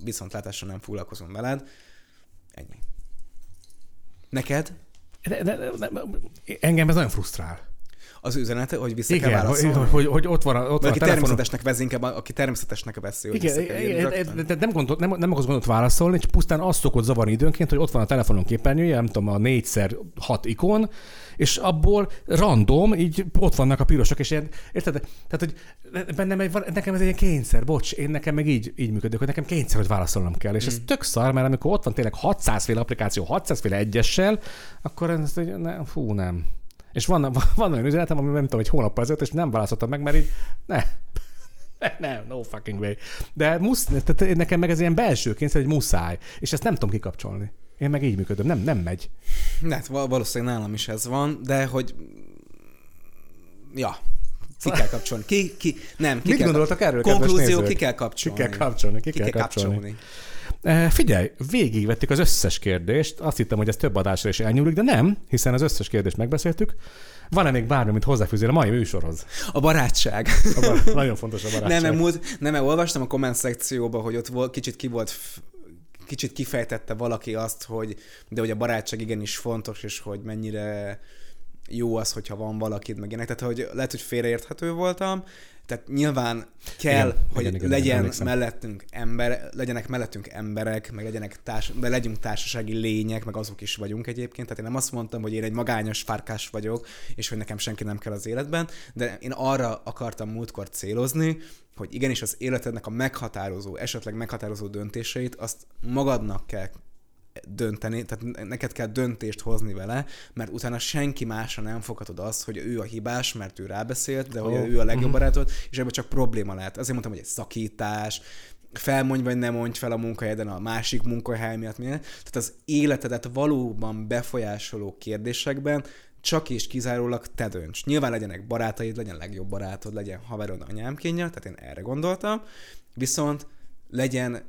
viszontlátásra nem foglalkozom veled. Ennyi. Neked De, de, de, de, engem ez nagyon frusztrál. Az üzenete, hogy vissza kell Igen, hogy, válaszolni? hogy, hogy, ott van a, ott van a Valaki telefonon. természetesnek veszi, inkább aki természetesnek veszi, hogy Igen, kell igen, rögtön. de- nem, gondol, nem, nem akarsz gondot válaszolni, csak pusztán azt szokott zavarni időnként, hogy ott van a telefonon képernyője, nem tudom, a négyszer hat ikon, és abból random, így ott vannak a pirosok, és ilyen, érted? Tehát, hogy bennem egy, nekem ez egy kényszer, bocs, én nekem meg így, így működik, hogy nekem kényszer, hogy válaszolnom kell. És ez Mm. tök szar, mert amikor ott van tényleg 600 féle applikáció, 600 féle egyessel, akkor ez, ne, fú, nem. És van, van olyan üzenetem, ami nem tudom, egy hónappal ezelőtt, és nem válaszoltam meg, mert így, ne, nem, no fucking way. De musz, tehát nekem meg ez ilyen belső kényszer, hogy muszáj. És ezt nem tudom kikapcsolni. Én meg így működöm, nem, nem megy. Hát val- valószínűleg nálam is ez van, de hogy... Ja, ki kell kapcsolni. Ki, ki, nem, ki Mit kell gondoltak erről, Konklúzió, ki kell Ki kapcsolni. kell kapcsolni, ki, Ki kell, kell kapcsolni. kapcsolni. E, figyelj, végigvettük az összes kérdést. Azt hittem, hogy ez több adásra is elnyúlik, de nem, hiszen az összes kérdést megbeszéltük. Van-e még bármi, amit hozzáfűzél a mai műsorhoz? A barátság. A bar- Nagyon fontos a barátság. Nem, nem, múlt, nem, mert olvastam a komment szekcióba, hogy ott volt, kicsit ki volt kicsit kifejtette valaki azt, hogy de hogy a barátság igenis fontos, és hogy mennyire jó az, hogyha van valakid, meg ilyenek. Tehát, hogy lehet, hogy félreérthető voltam, tehát nyilván kell, Igen, hogy igen, igen, legyen emlékszem. mellettünk ember, legyenek mellettünk emberek, meg legyenek társ, de legyünk társasági lények, meg azok is vagyunk egyébként. Tehát én nem azt mondtam, hogy én egy magányos fárkás vagyok, és hogy nekem senki nem kell az életben, de én arra akartam múltkor célozni, hogy igenis az életednek a meghatározó, esetleg meghatározó döntéseit azt magadnak kell dönteni, tehát neked kell döntést hozni vele, mert utána senki másra nem foghatod azt, hogy ő a hibás, mert ő rábeszélt, de hogy Ó, ő a legjobb mhm. barátod, és ebből csak probléma lehet. Azért mondtam, hogy egy szakítás, felmondj vagy nem mondj fel a munkahelyeden a másik munkahely miatt, minden. Tehát az életedet valóban befolyásoló kérdésekben csak és kizárólag te dönts. Nyilván legyenek barátaid, legyen legjobb barátod, legyen haverod anyámkénye, tehát én erre gondoltam, viszont legyen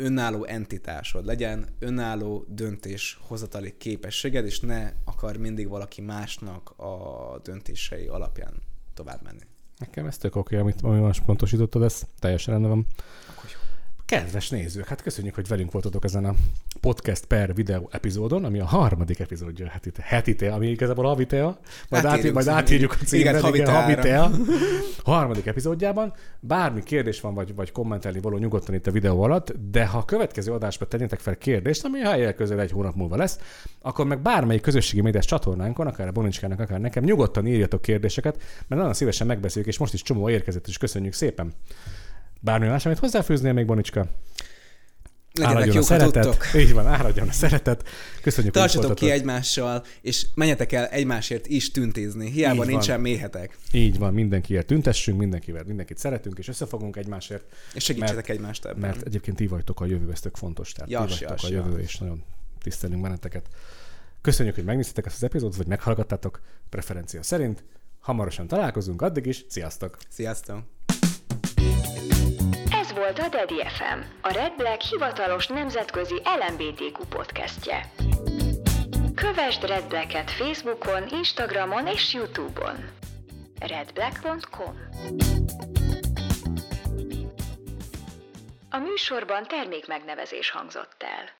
önálló entitásod, legyen önálló döntéshozatali képességed, és ne akar mindig valaki másnak a döntései alapján tovább menni. Nekem ez tök oké, amit, amit most pontosítottad, ez teljesen rendben van. Akkor jó. Kedves nézők, hát köszönjük, hogy velünk voltatok ezen a podcast per videó epizódon, ami a harmadik epizódja hetite, hetite ami igazából havitea, majd, át, Átírjuk majd szerintem. átírjuk a címet, haviteára. havitea. harmadik epizódjában. Bármi kérdés van, vagy, vagy kommentelni való nyugodtan itt a videó alatt, de ha a következő adásban tegyetek fel kérdést, ami ha közel egy hónap múlva lesz, akkor meg bármelyik közösségi médiás csatornánkon, akár a Bonicskának, akár nekem, nyugodtan írjatok kérdéseket, mert nagyon szívesen megbeszéljük, és most is csomó érkezett, és köszönjük szépen. Bármi más, amit hozzáfűznél még, Bonicska? Legyenek Áradjon a jók, ha szeretet. tudtok. Így van, áradjon a szeretet. Köszönjük, Tartsatok ki egymással, és menjetek el egymásért is tüntézni. Hiába Így van. nincsen méhetek. Így van, mindenkiért tüntessünk, mindenkivel, mindenkit szeretünk, és összefogunk egymásért, És segítsetek egymást ebben. mert egyébként ti vagytok a jövő, ez tök fontos. Tehát Jas, ti vagytok jas, a jövő, jas. és nagyon tisztelünk benneteket. Köszönjük, hogy megnéztetek ezt az epizódot, vagy meghallgattátok preferencia szerint. Hamarosan találkozunk, addig is, sziasztok! Sziasztok! Ez volt a Daddy FM, a Red Black hivatalos nemzetközi LMBTQ podcastje. Kövesd Red Black-et Facebookon, Instagramon és Youtube-on. redblack.com A műsorban termékmegnevezés hangzott el.